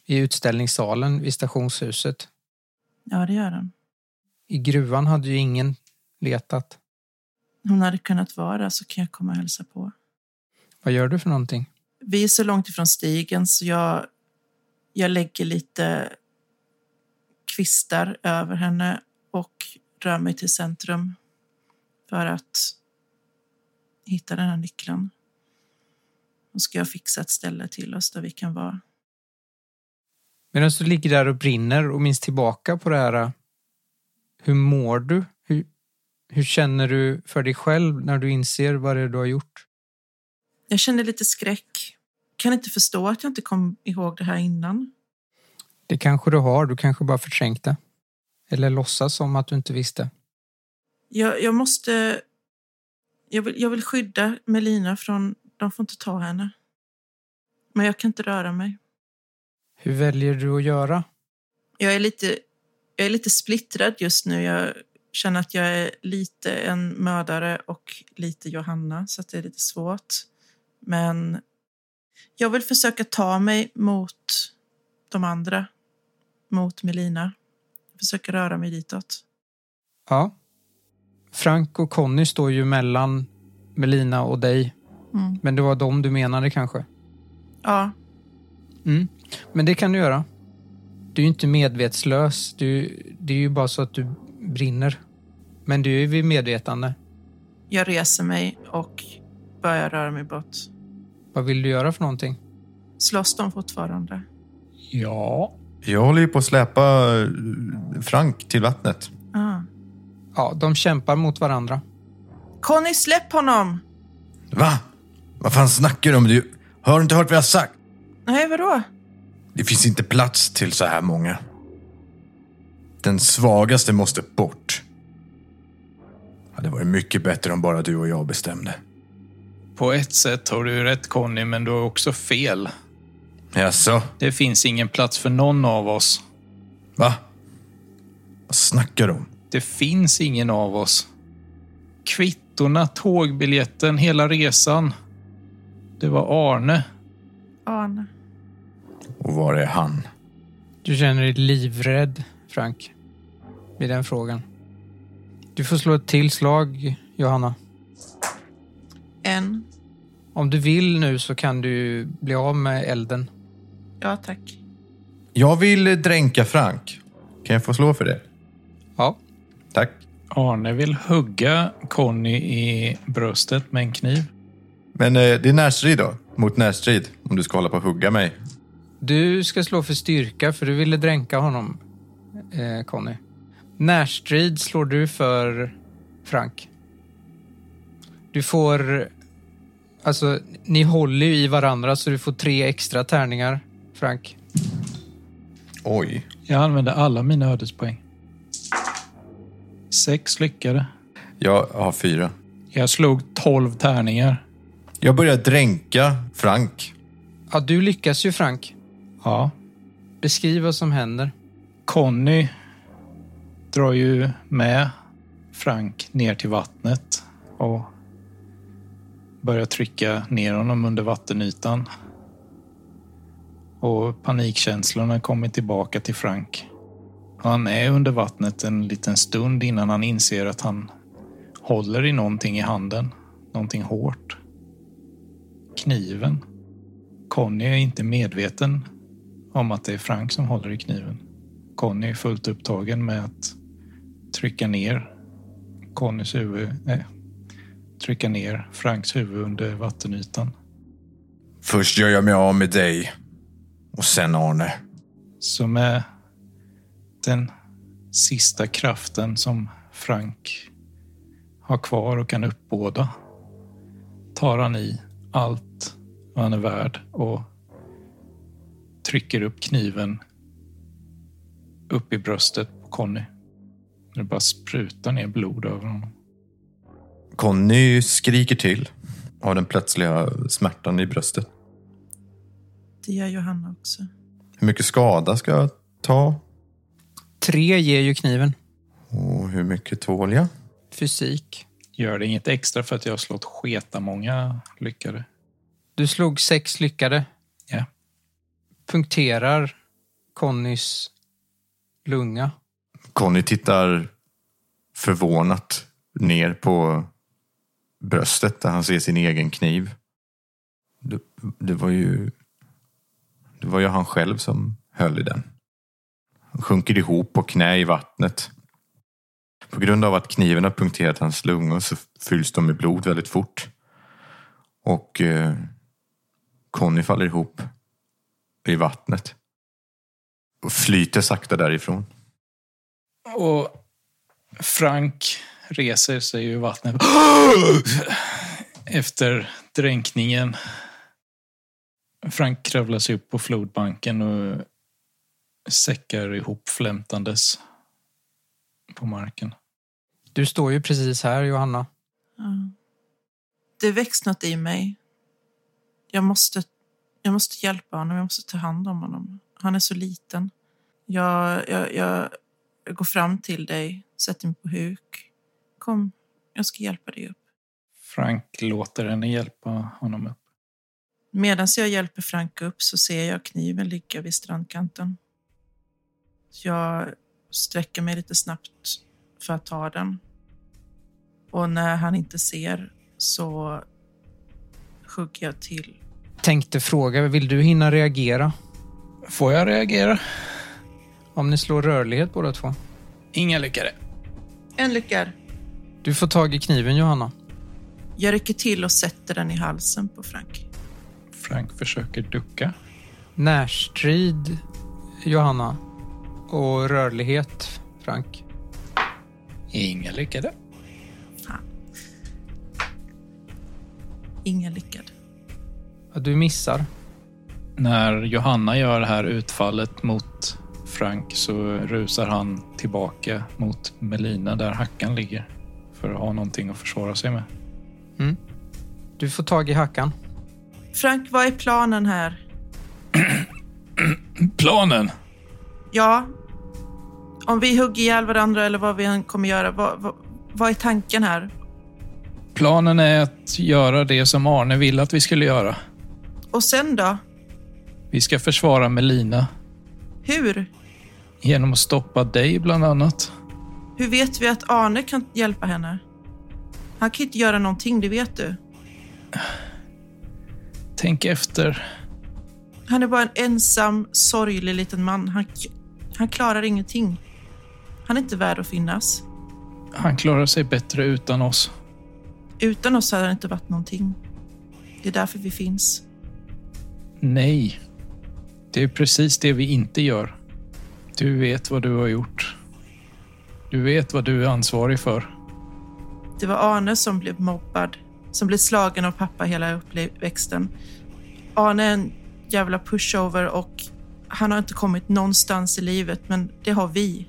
i utställningssalen vid stationshuset. Ja, det gör den. I gruvan hade ju ingen letat. Hon hade kunnat vara så kan jag komma och hälsa på. Vad gör du för någonting? Vi är så långt ifrån stigen så jag, jag lägger lite kvistar över henne och rör mig till centrum för att hitta den här nyckeln. Och ska jag fixa ett ställe till oss där vi kan vara. Medan du ligger där och brinner och minns tillbaka på det här. Hur mår du? Hur, hur känner du för dig själv när du inser vad det är du har gjort? Jag känner lite skräck. Kan inte förstå att jag inte kom ihåg det här innan. Det kanske du har, du kanske bara förträngt det. Eller låtsas som att du inte visste. Jag, jag måste... Jag vill, jag vill skydda Melina från... De får inte ta henne. Men jag kan inte röra mig. Hur väljer du att göra? Jag är lite, jag är lite splittrad just nu. Jag känner att jag är lite en mördare och lite Johanna, så det är lite svårt. Men jag vill försöka ta mig mot de andra, mot Melina. Försöka röra mig ditåt. Ja. Frank och Conny står ju mellan Melina och dig. Mm. Men det var dem du menade kanske? Ja, Mm. Men det kan du göra. Du är inte medvetslös. Du, det är ju bara så att du brinner. Men du är vid medvetande. jag reser mig och börjar röra mig bort. Vad vill du göra för någonting? Slåss de fortfarande? Ja, Jag håller ju på att släpa eh, Frank till vattnet. Ah. Ja, de kämpar mot varandra. Conny, släpp honom! Va? Vad fan snackar du om? Du har inte hört vad jag har sagt? Nej, vadå? Det finns inte plats till så här många. Den svagaste måste bort. Det hade varit mycket bättre om bara du och jag bestämde. På ett sätt har du rätt Conny, men du har också fel. Jaså? Det finns ingen plats för någon av oss. Va? Vad snackar du om? Det finns ingen av oss. Kvittorna, tågbiljetten, hela resan. Det var Arne. Arne. Och var är han? Du känner dig livrädd, Frank. Vid den frågan. Du får slå ett till slag, Johanna. En. Om du vill nu så kan du bli av med elden. Ja, tack. Jag vill dränka Frank. Kan jag få slå för det? Ja. Tack. Arne vill hugga Conny i bröstet med en kniv. Men eh, det är närstrid då? Mot närstrid? Om du ska hålla på att hugga mig. Du ska slå för styrka för du ville dränka honom, eh, Conny. Närstrid slår du för Frank. Du får... Alltså, ni håller ju i varandra så du får tre extra tärningar, Frank. Oj. Jag använde alla mina ödespoäng. Sex lyckade. Jag har fyra. Jag slog tolv tärningar. Jag börjar dränka Frank. Ja, du lyckas ju, Frank. Ja. Beskriv vad som händer. Conny drar ju med Frank ner till vattnet och börjar trycka ner honom under vattenytan. Och panikkänslorna kommer tillbaka till Frank. Och han är under vattnet en liten stund innan han inser att han håller i någonting i handen. Någonting hårt. Kniven. Conny är inte medveten om att det är Frank som håller i kniven. Conny är fullt upptagen med att trycka ner Connys huvud, nej, trycka ner Franks huvud under vattenytan. Först gör jag mig av med dig. Och sen Arne. Så med den sista kraften som Frank har kvar och kan uppbåda tar han i allt vad han är värd och trycker upp kniven upp i bröstet på Conny. Det bara sprutar ner blod över honom. Conny skriker till av den plötsliga smärtan i bröstet. Det gör Johanna också. Hur mycket skada ska jag ta? Tre ger ju kniven. Och hur mycket tål jag? Fysik. Gör det inget extra för att jag har slått sketa många lyckade? Du slog sex lyckade. Ja. Punkterar Connys lunga. Conny tittar förvånat ner på bröstet där han ser sin egen kniv. Det, det var ju det var ju han själv som höll i den. Han sjunker ihop på knä i vattnet. På grund av att kniven har punkterat hans lungor så fylls de med blod väldigt fort. Och eh, Conny faller ihop i vattnet. Och flyter sakta därifrån. Och Frank reser sig ur vattnet efter dränkningen. Frank kravlar sig upp på flodbanken och säckar ihop flämtandes på marken. Du står ju precis här, Johanna. Ja. Det väcks något i mig. Jag måste, jag måste hjälpa honom, jag måste ta hand om honom. Han är så liten. Jag, jag, jag, jag går fram till dig, sätter mig på huk. Kom, jag ska hjälpa dig upp. Frank låter henne hjälpa honom upp. Medan jag hjälper Frank upp så ser jag kniven ligga vid strandkanten. Jag sträcker mig lite snabbt för att ta den. Och när han inte ser så hugger jag till. Tänkte fråga, vill du hinna reagera? Får jag reagera? Om ni slår rörlighet båda två. Inga lyckade. En lyckad. Du får tag i kniven, Johanna. Jag rycker till och sätter den i halsen på Frank. Frank försöker ducka. Närstrid, Johanna. Och rörlighet, Frank. Inga lyckade. Ingen lyckad. Ja, Du missar. När Johanna gör det här utfallet mot Frank så rusar han tillbaka mot Melina där hackan ligger. För att ha någonting att försvara sig med. Du får tag i hackan. Frank, vad är planen här? Planen! Ja, om vi hugger ihjäl varandra eller vad vi än kommer göra, vad, vad, vad är tanken här? Planen är att göra det som Arne ville att vi skulle göra. Och sen då? Vi ska försvara Melina Hur? genom att stoppa dig bland annat. Hur vet vi att Arne kan hjälpa henne? Han kan inte göra någonting, det vet du. Tänk efter. Han är bara en ensam, sorglig liten man. Han, han klarar ingenting. Han är inte värd att finnas. Han klarar sig bättre utan oss. Utan oss hade han inte varit någonting. Det är därför vi finns. Nej. Det är precis det vi inte gör. Du vet vad du har gjort. Du vet vad du är ansvarig för. Det var Arne som blev mobbad, som blev slagen av pappa hela uppväxten. Arne är en jävla pushover och han har inte kommit någonstans i livet, men det har vi.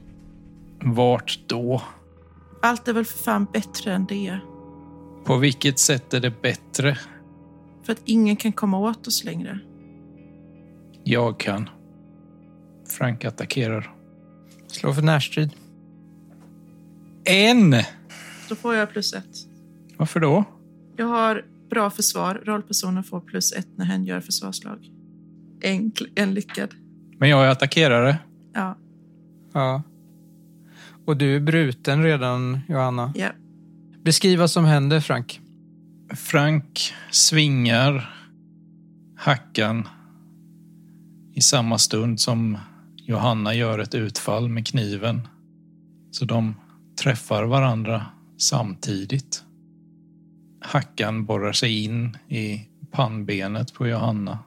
Vart då? Allt är väl för fan bättre än det. På vilket sätt är det bättre? För att ingen kan komma åt oss längre. Jag kan. Frank attackerar. Slå för närstrid. En! Då får jag plus ett. Varför då? Jag har bra försvar. Rollpersonen får plus ett när hen gör försvarslag. En, en lyckad. Men jag är attackerare. Ja, Ja. Och du är bruten redan, Johanna. ja. Beskriv vad som händer, Frank. Frank svingar hackan i samma stund som Johanna gör ett utfall med kniven. Så de träffar varandra samtidigt. Hackan borrar sig in i pannbenet på Johanna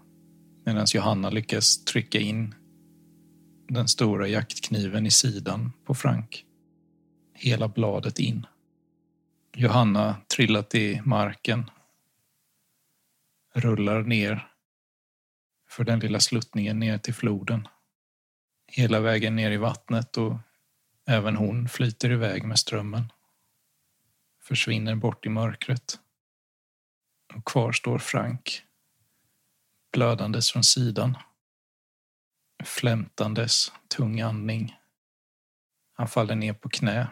medan Johanna lyckas trycka in den stora jaktkniven i sidan på Frank. Hela bladet in. Johanna trillar till marken. Rullar ner för den lilla sluttningen ner till floden. Hela vägen ner i vattnet och även hon flyter iväg med strömmen. Försvinner bort i mörkret. Och kvar står Frank. Blödandes från sidan. Flämtandes, tung andning. Han faller ner på knä.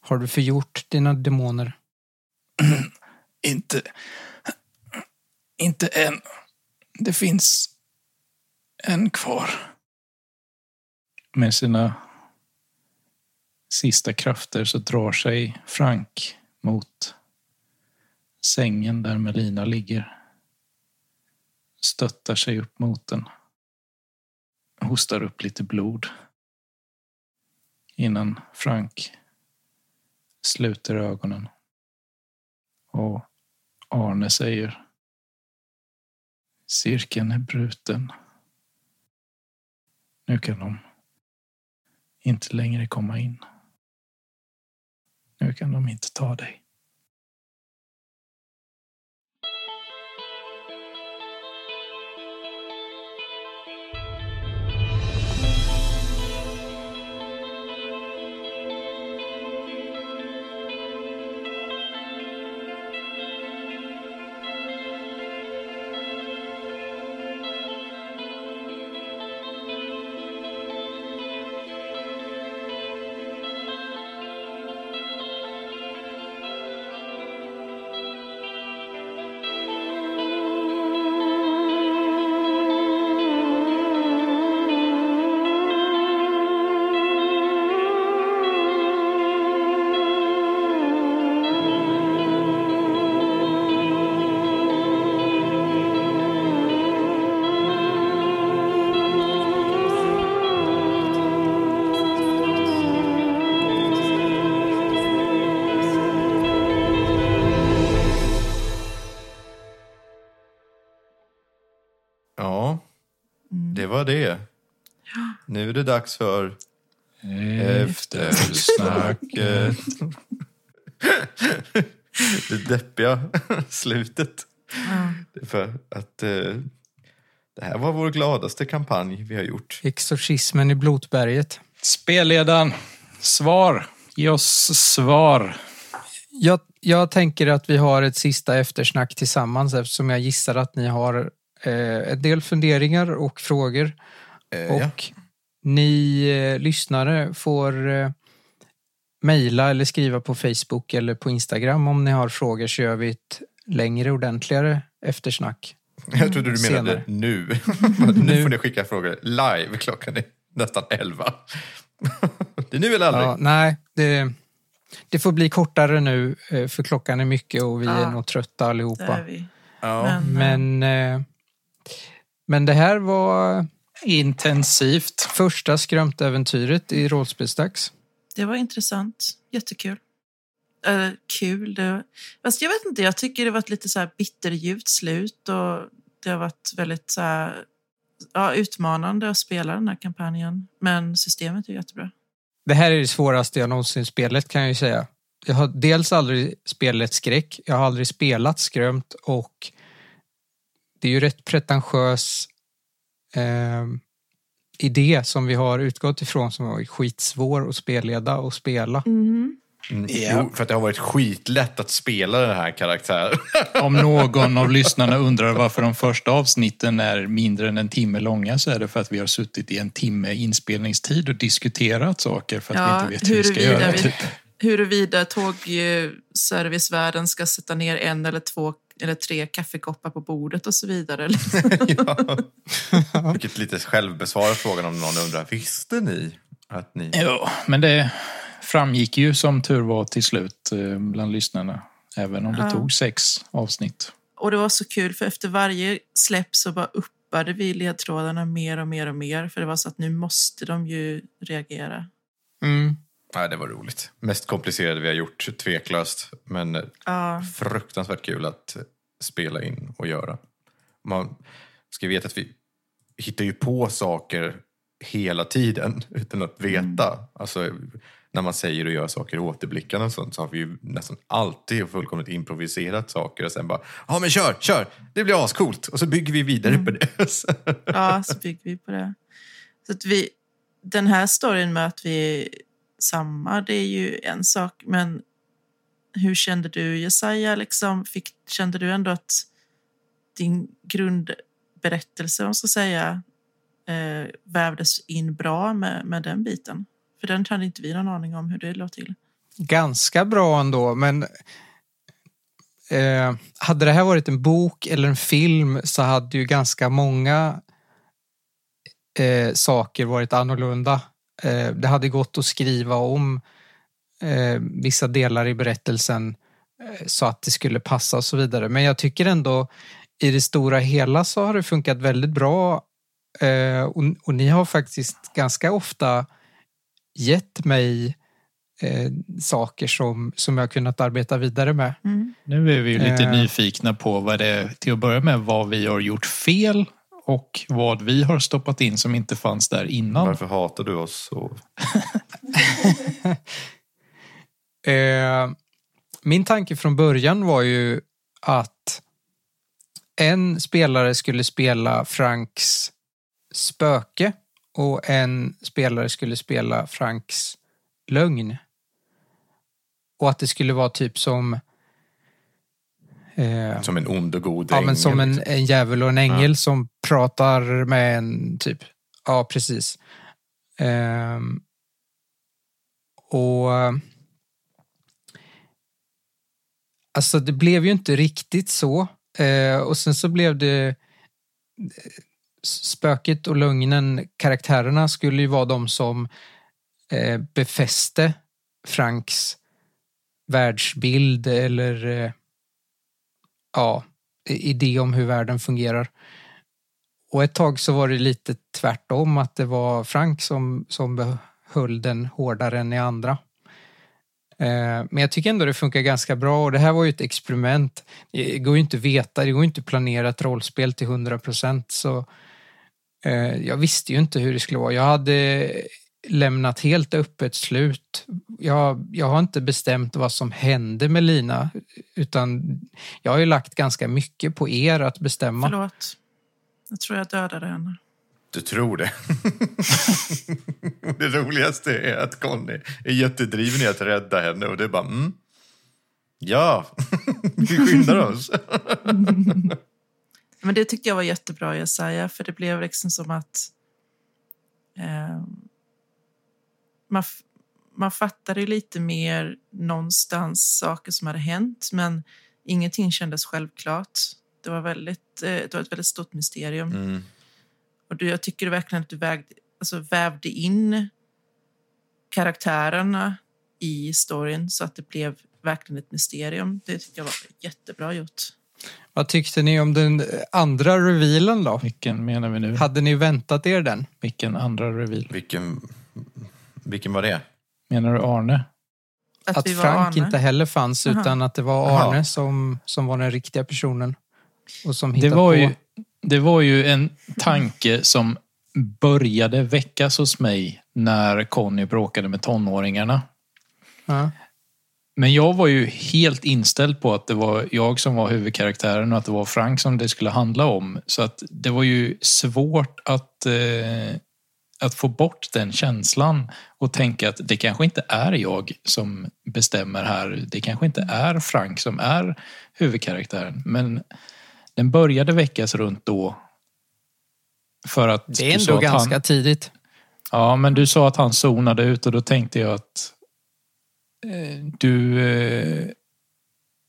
Har du förgjort dina demoner? Inte... Inte än. Det finns en kvar. Med sina sista krafter så drar sig Frank mot sängen där Melina ligger. Stöttar sig upp mot den. Hostar upp lite blod. Innan Frank sluter ögonen. Och Arne säger Cirkeln är bruten. Nu kan de inte längre komma in. Nu kan de inte ta dig. Det var det. Nu är det dags för eftersnacket. det deppiga slutet. Ja. För att eh, det här var vår gladaste kampanj vi har gjort. Exorcismen i Blotberget. Spelledaren, svar. Ge oss svar. Jag, jag tänker att vi har ett sista eftersnack tillsammans eftersom jag gissar att ni har eh, en del funderingar och frågor. Eh, Och ja. ni eh, lyssnare får eh, mejla eller skriva på Facebook eller på Instagram om ni har frågor så gör vi ett längre ordentligare eftersnack. Jag trodde du menade senare. nu. nu får ni skicka frågor live. Klockan är nästan elva. det är nu eller aldrig. Ja, nej, det, det får bli kortare nu eh, för klockan är mycket och vi Ja. är nog trötta allihopa. är vi. Ja. Men, Men, eh, men det här var Intensivt. första skrömtäventyret i rollspelsdags. det var intressant. Jättekul. Äh, kul. Det, fast jag vet inte, jag tycker det var ett lite så här bitterljuvt slut och det har varit väldigt så här, ja, utmanande att spela den här kampanjen. Men systemet är jättebra. Det här är det svåraste jag någonsin spelat kan jag ju säga. Jag har dels aldrig spelat skräck, jag har aldrig spelat skrömt och det är ju rätt pretentiös eh, idé som vi har utgått ifrån som var skitsvår att spelleda och spela. Mm, Ja. Jo, för att det har varit skitlätt att spela den här karaktären. Om någon av lyssnarna undrar varför de första avsnitten är mindre än en timme långa så är det för att vi har suttit i en timme inspelningstid och diskuterat saker för att Ja, vi inte vet hur vi ska huruvida göra. vi- Typ. Huruvida tågservicevärden ska sätta ner en eller två eller tre kaffekoppar på bordet och så vidare. ja. Vilket lite självbesvarar frågan om någon undrar. Visste ni att ni... Ja, men det framgick ju som tur var till slut eh, bland lyssnarna. Även om det Ja. tog sex avsnitt. Och det var så kul för efter varje släpp så bara tappade vi ledtrådarna mer och mer och mer för det var så att nu måste de ju reagera. Mm. Nej, det var roligt. Mest komplicerade vi har gjort, tveklöst. Men Ja, fruktansvärt kul att spela in och göra. Man ska veta att vi hittar ju på saker hela tiden utan att veta. Alltså, när man säger och gör saker i återblickande och sånt så har vi ju nästan alltid fullkomligt improviserat saker och sen bara ja men kör, kör, det blir ascoolt och så bygger vi vidare på det. ja, så bygger vi på det. Så att vi, den här storyn med att vi samma, det är ju en sak, men hur kände du Jesaja? Liksom, fick, kände du ändå att din grundberättelse, om man ska säga, eh, vävdes in bra med, med den biten? För den hade inte vi någon aning om hur det låg till. Ganska bra ändå, men eh, hade det här varit en bok eller en film så hade ju ganska många eh, saker varit annorlunda. Eh, det hade gått att skriva om eh, vissa delar i berättelsen eh, så att det skulle passa och så vidare. Men jag tycker ändå i det stora hela så har det funkat väldigt bra eh, och, och ni har faktiskt ganska ofta gett mig eh, saker som, som jag har kunnat arbeta vidare med. Nu är vi ju lite Eh. nyfikna på vad det är, till att börja med, vad vi har gjort fel och vad vi har stoppat in som inte fanns där innan. Varför hatar du oss så? Eh, min tanke från början var ju att en spelare skulle spela Franks spöke och en spelare skulle spela Franks lögn. Och att det skulle vara typ som eh, Som en ond och god Ja, ängel, men som en, liksom. en djävul och en ängel Ja. som pratar med en typ. Ja, precis. Ehm, och alltså det blev ju inte riktigt så. Eh, och sen så blev det spöket och lögnen, karaktärerna skulle ju vara de som eh, befäste Franks världsbild eller eh, ja, idé om hur världen fungerar. Och ett tag så var det lite tvärtom, att det var Frank som, som höll den hårdare än i andra. Eh, men jag tycker ändå det funkar ganska bra och det här var ju ett experiment. Det går ju inte att veta, det går ju inte att planera ett rollspel till 100 procent så eh, jag visste ju inte hur det skulle vara. Jag hade lämnat helt öppet slut. Jag, jag har inte bestämt vad som hände med Lina utan jag har ju lagt ganska mycket på er att bestämma. Förlåt. Jag tror jag dödade henne. Du tror det. det roligaste är att Conny är jättedriven i att rädda henne och det är bara mm. Ja, vi skyndar oss. Men det tyckte jag var jättebra Jesaja, för det blev liksom som att eh, man, man fattade ju lite mer någonstans saker som hade hänt, men ingenting kändes självklart. Det var, väldigt, eh, det var ett väldigt stort mysterium. Mm. Och du, jag tycker verkligen att du vägde, alltså, vävde in karaktärerna i storyn så att det blev verkligen ett mysterium. Det tycker jag var jättebra gjort. Vad tyckte ni om den andra revealen då? Vilken menar vi nu? Hade ni väntat er den? Vilken andra reveal? Vilken, vilken var det? Menar du Arne? Att, Att Frank Arne. inte heller fanns Aha. utan att det var. Arne som, som var den riktiga personen. Och som Det var, på. ju, det var ju en tanke som började väckas hos mig när Conny bråkade med tonåringarna. Ja. Men jag var ju helt inställd på att det var jag som var huvudkaraktären och att det var Frank som det skulle handla om. Så att det var ju svårt att, eh, att få bort den känslan och tänka att det kanske inte är jag som bestämmer här. Det kanske inte är Frank som är huvudkaraktären. Men den började väckas runt då. För att Det är ändå ganska han, tidigt. Ja, men du sa att han zonade ut och då tänkte jag att eh, du eh,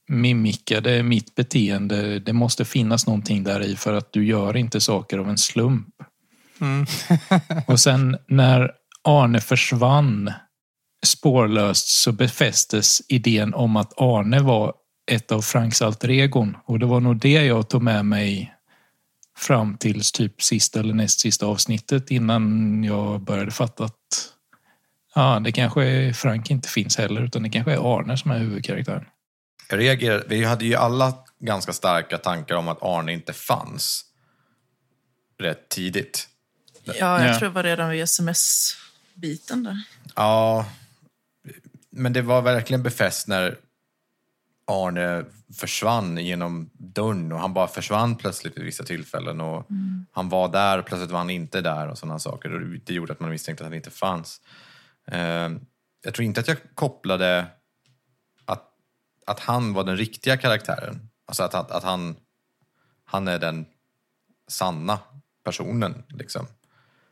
mimikade mitt beteende. Det måste finnas någonting där i för att du gör inte saker av en slump. Mm. Och sen när Arne försvann spårlöst så befästes idén om att Arne var ett av Franks alter egon. Och det var nog det jag tog med mig fram till typ sista eller näst sista avsnittet innan jag började fatta att ja, det kanske är Frank inte finns heller utan det kanske är Arne som är huvudkaraktären. Jag reagerade, vi hade ju alla ganska starka tankar om att Arne inte fanns rätt tidigt. Ja, jag Ja. tror det var redan vid sms-biten där. Ja, men det var verkligen befäst när Arne försvann genom dörren och han bara försvann plötsligt vid vissa tillfällen och han var där och plötsligt var han inte där och sådana saker och det gjorde att man misstänkte att han inte fanns. Eh, Jag tror inte att jag kopplade att, att han var den riktiga karaktären. Alltså att, att, att han, han är den sanna personen. Liksom.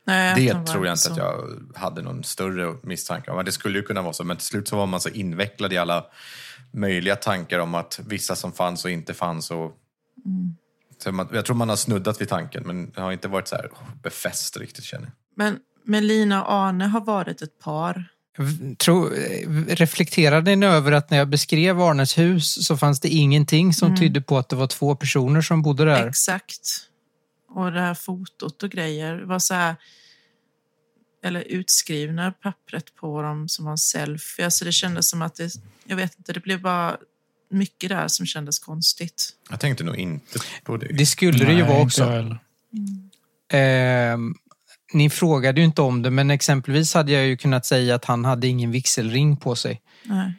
Nej, Det tror jag inte så. att jag hade någon större misstanke om. Men Det skulle ju kunna vara så, men till slut så var man så invecklad i alla möjliga tankar om att vissa som fanns och inte fanns. Och... Mm. Så man, jag tror man har snuddat vid tanken, men det har inte varit så här befäst riktigt känner jag. Men Melina och Arne har varit ett par. Tro, reflekterade ni över att när jag beskrev Arnes hus så fanns det ingenting som tydde på att det var två personer som bodde där? Exakt. Och det här fotot och grejer var så här eller utskrivna pappret på dem som var en selfie. Alltså det kändes som att det, jag vet inte, det blev bara mycket där som kändes konstigt. Jag tänkte nog inte på det. Det skulle det ju vara också. heller. Ehm, ni frågade ju inte om det, men exempelvis hade jag ju kunnat säga att han hade ingen vigselring på sig. Nej.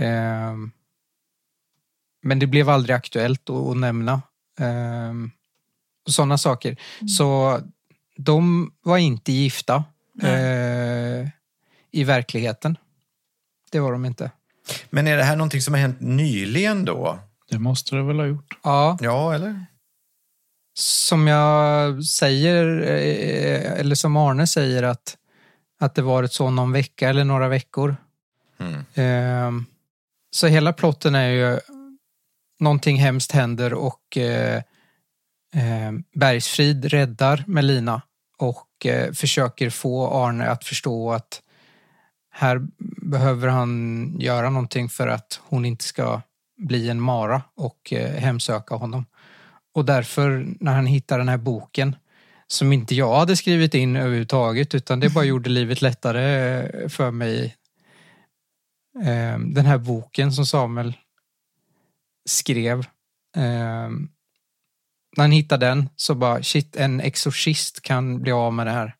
Ehm, men det blev aldrig aktuellt att, att nämna. Ehm, och sådana saker. Så de var inte gifta eh, i verkligheten. Det var de inte. Men är det här någonting som har hänt nyligen då? Det måste det väl ha gjort. Ja, Ja, eller? som jag säger, eh, eller som Arne säger att, att det varit så någon vecka eller några veckor. Mm. Ehm, Så hela plotten är ju någonting hemskt händer och eh, eh, Bergsfrid räddar Melina och eh, försöker få Arne att förstå att här behöver han göra någonting för att hon inte ska bli en mara och eh, hemsöka honom. Och därför när han hittar den här boken som inte jag hade skrivit in överhuvudtaget utan det bara gjorde livet lättare eh, för mig eh, den här boken som Samuel skrev. När han hittade den så bara shit, en exorcist kan bli av med det här.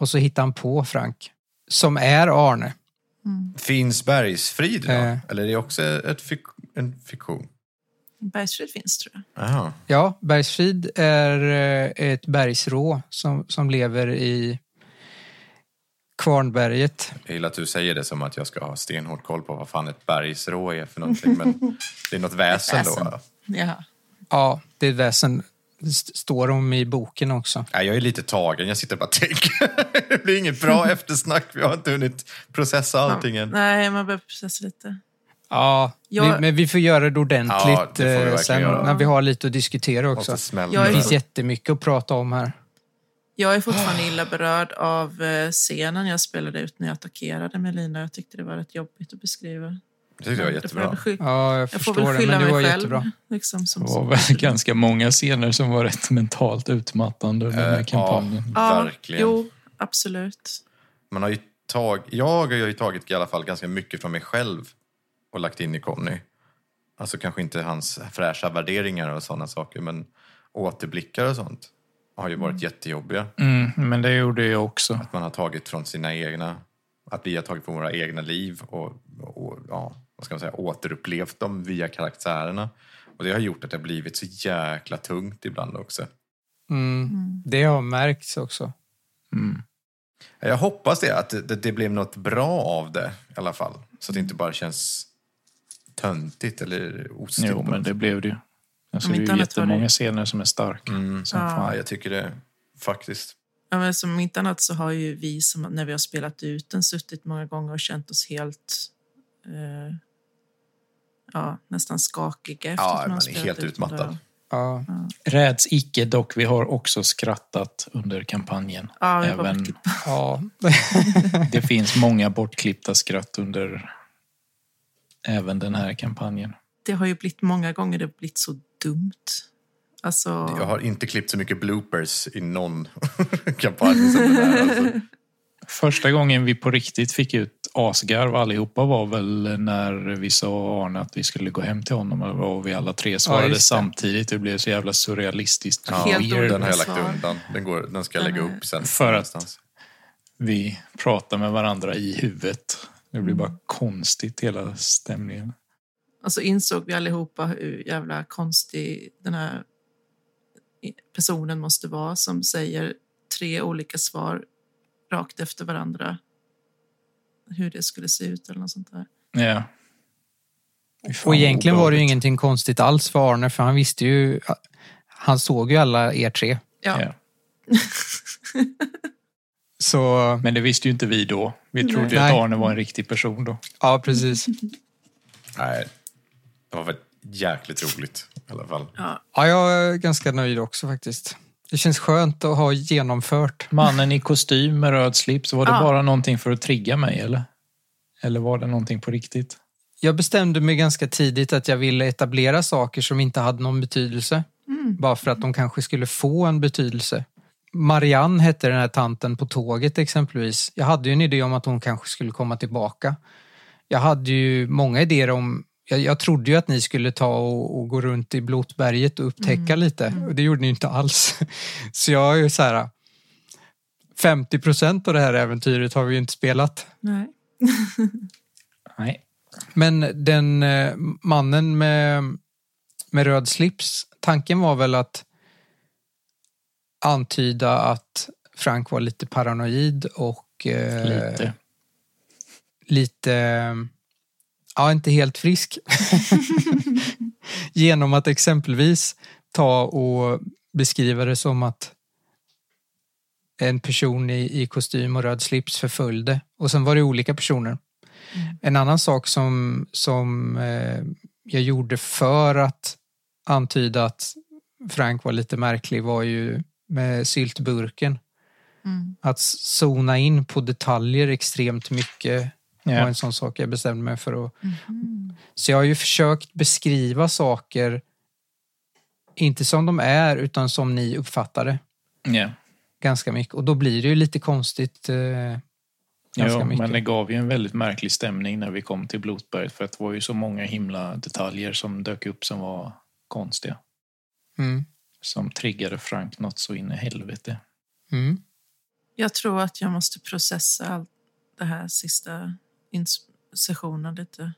Och så hittar han på Frank, som är Arne. Finns Bergsfrid då? Eh. Eller är det också ett fik- en fiktion? Bergsfrid finns tror jag. Jaha. Ja, Bergsfrid är eh, ett bergsrå som, som lever i Kvarnberget. Jag gillar att du säger det som att jag ska ha stenhård koll på vad fan ett bergsrå är för någonting. Men det är något väsen då? väsen. va? Ja. Ja, det är väsen. Det st- står om i boken också. Nej, jag är lite tagen. Jag sitter och bara tänker. Det blir inget bra eftersnack. Vi har inte hunnit processa allting än. Nej, man behöver processa lite. Ja, Jag- vi, men vi får göra det ordentligt Ja, det eh, sen göra. när vi har lite att diskutera också. Det finns jättemycket att prata om här. Jag är fortfarande illa berörd av eh, scenen jag spelade ut när jag attackerade Melina. Jag tyckte det var rätt jobbigt att beskriva. Det tyckte jag var jättebra. Ja, jag Jag får förstår väl det, skylla men det mig var själv. jättebra. Liksom, som, Det var väl ganska många scener som var rätt mentalt utmattande under den Eh, här kampanjen. ja, verkligen. Jo, absolut. Man har ju tag, jag har ju tagit i alla fall ganska mycket från mig själv och lagt in i Conny. Alltså kanske inte hans fräscha värderingar och sådana saker, men återblickar och sånt har ju varit jättejobbiga. Mm, men det gjorde jag också. Att man har tagit från sina egna, att vi har tagit från våra egna liv och, och ja, vad ska man säga, återupplevt dem via karaktärerna. Och det har gjort att det har blivit så jäkla tungt ibland också. Mm. Det har märkts också. Mm. Jag hoppas det, att det, det blev något bra av det i alla fall. Så att det inte bara känns töntigt eller ostigt. Jo, men det blev det ju. Alltså, det är inte ju det- jättemånga scener som är starka. Mm. Som Ja. fan. Ja, jag tycker det faktiskt. Ja, men som inte annat så har ju vi som, när vi har spelat ut den suttit många gånger och känt oss helt eh, ja, nästan skakiga efter Ja, att man är helt utmattad. Ja. Räds icke dock, vi har också skrattat under kampanjen. Ja, Även. Ja. det finns många bortklippta skratt under även den här kampanjen. Det har ju blivit många gånger det har blivit så dumt. Alltså, Jag har inte klippt så mycket bloopers i någon kampanj som den här. Alltså. Första gången vi på riktigt fick ut asgarv allihopa var väl när vi sa Arne att vi skulle gå hem till honom och vi alla tre svarade det. samtidigt. Det blev så jävla surrealistiskt. Ja, Helt weird. den har jag lagt undan. Den, går, den ska jag lägga upp sen. För att-. Vi pratar med varandra i huvudet. Det blir bara konstigt hela stämningen. och så insåg vi allihopa hur jävla konstig den här personen måste vara som säger tre olika svar rakt efter varandra. Hur det skulle se ut eller något sånt där. Ja. Och egentligen var det ju ingenting konstigt alls för Arne för han visste ju, han såg ju alla er tre. Ja, Ja. Så Men det visste ju inte vi då. Vi trodde ju Nej. att Arne var en riktig person då. ja, precis. Nej, det var väl jäkligt roligt i alla fall. ja. Ja, jag är ganska nöjd också faktiskt. Det känns skönt att ha genomfört. Mannen i kostym med röd slips, var det Ja. bara någonting för att trigga mig eller? Eller var det någonting på riktigt? Jag bestämde mig ganska tidigt att jag ville etablera saker som inte hade någon betydelse. Bara för att de kanske skulle få en betydelse. Marianne hette den här tanten på tåget exempelvis. Jag hade ju en idé om att hon kanske skulle komma tillbaka. Jag hade ju många idéer om jag, jag trodde ju att ni skulle ta och, och gå runt i Blotberget och upptäcka lite. Och det gjorde ni inte alls. Så jag är ju så här... 50 procent av det här äventyret har vi ju inte spelat. Nej. Nej. Men den eh, mannen med, med röd slips, tanken var väl att antyda att Frank var lite paranoid och eh, Lite. lite, ja inte helt frisk. Genom att exempelvis ta och beskriva det som att en person i, i kostym och röd slips förföljde och sen var det olika personer. En annan sak som, som eh, jag gjorde för att antyda att Frank var lite märklig var ju med syltburken. Mm. Att zona in på detaljer extremt mycket var Ja. en sån sak jag bestämde mig för att... Mhm. Så jag har ju försökt beskriva saker inte som de är utan som ni uppfattar det Ja. ganska mycket. Och då blir det ju lite konstigt. Eh, Ja, mycket. men det gav ju en väldigt märklig stämning när vi kom till Blotberget för att det var ju så många himla detaljer som dök upp som var konstiga. Mm. Som triggade Frank något så in i helvete. Mm. Jag tror att jag måste processa allt det här sista sessionen lite.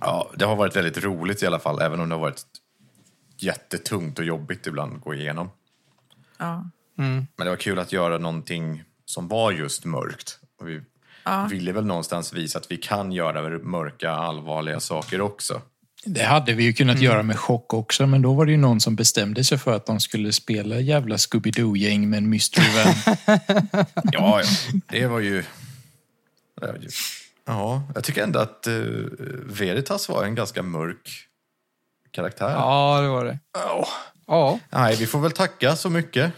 Ja, det har varit väldigt roligt i alla fall, även om det har varit jättetungt och jobbigt ibland att gå igenom. Ja. Mm. Men det var kul att göra någonting som var just mörkt. Och vi Ja. ville väl någonstans visa att vi kan göra mörka, allvarliga saker också. Det hade vi ju kunnat göra med chock också, men då var det ju någon som bestämde sig för att de skulle spela jävla Scooby-Doo-gäng med en mystery van. Ja, ja. Det var ju... det var ju- Ja, jag tycker ändå att uh, Veritas var en ganska mörk karaktär. Ja, det var det. Ja, Nej, vi får väl tacka så mycket.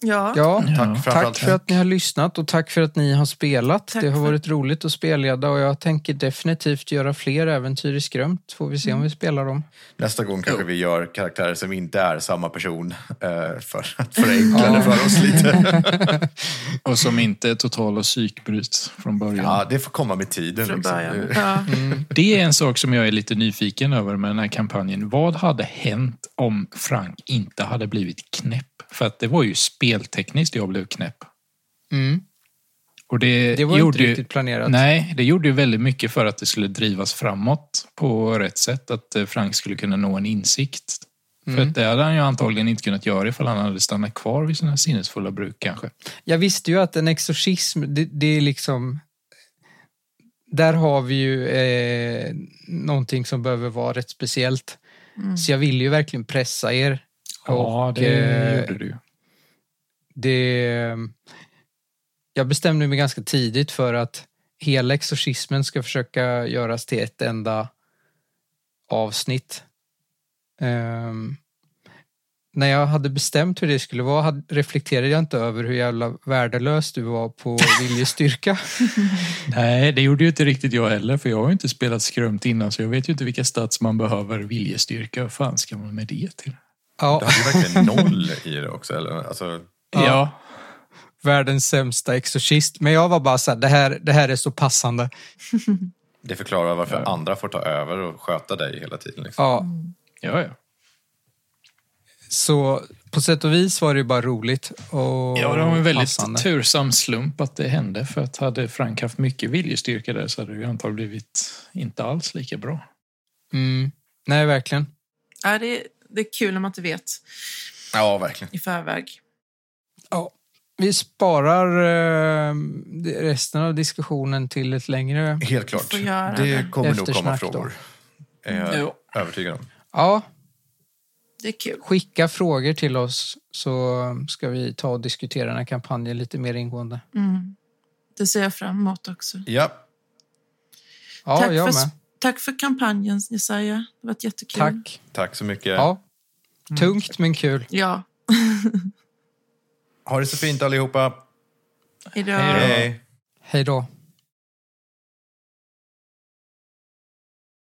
Ja. ja. Tack Tack för att ni har lyssnat och tack för att ni har spelat. Tack det har för- varit roligt att spelleda och jag tänker definitivt göra fler äventyr i Skrömt. Får vi se om vi spelar dem. Nästa gång kanske vi gör karaktärer som inte är samma person eh, för att förenkla det för oss lite. Och som inte är totala psykbryt från början. Ja, det får komma med tiden. Från liksom. Ja. Det är en sak som jag är lite nyfiken över med den här kampanjen. Vad hade hänt om Frank inte hade blivit knäpp? För att det var ju speltekniskt jag blev knäpp. Mm. Och det, Det var gjorde inte ju- riktigt planerat. Nej, det gjorde ju väldigt mycket för att det skulle drivas framåt på rätt sätt. Att eh, Frank skulle kunna nå en insikt. För Mm. att det hade han ju antagligen inte kunnat göra ifall han hade stannat kvar vid sina sinnesfulla bruk kanske. Jag visste ju att en exorcism, det, det är liksom... Där har vi ju eh, någonting som behöver vara rätt speciellt. Mm. Så jag vill ju verkligen pressa er. Ja, Och, det eh, gjorde du det, jag bestämde mig ganska tidigt för att hela exorcismen ska försöka göras till ett enda avsnitt. Ehm, när jag hade bestämt hur det skulle vara hade, reflekterade jag inte över hur jävla värdelös du var på viljestyrka. Nej, det gjorde ju inte riktigt jag heller. För jag har ju inte spelat skrömt innan så jag vet ju inte vilka stats man behöver viljestyrka. Vad fan ska man med det till? Ja, Du hade ju verkligen noll i det också. Eller? Alltså, Ja. världens sämsta exorcist. Men jag var bara så här, det här, det här är så passande. det förklarar varför Ja. andra får ta över och sköta dig hela tiden. Liksom. Ja, Ja, ja. så på sätt och vis var det ju bara roligt och Ja, det var en väldigt passande. tursam slump att det hände. För att hade Frank haft mycket viljestyrka där så hade det ju antagligen blivit inte alls lika bra. Mm. Nej, verkligen. Ja, det, det är kul när man inte vet Ja, verkligen. i förväg. Ja, vi sparar eh, resten av diskussionen till ett längre... Helt klart. Det kommer nog komma Eftersnack då. frågor. Är jag Jo. övertygad om. Ja, Det är kul. skicka frågor till oss så ska vi ta och diskutera den här kampanjen lite mer ingående. Mm. Det ser jag fram emot också. Ja, Ja, tack, jag för, med. tack för kampanjen, Jesaja. Det har varit jättekul. Tack. tack så mycket. Ja. Tungt men kul. Ja. Ha det så fint allihopa. Hejdå. Hej då. Hej då.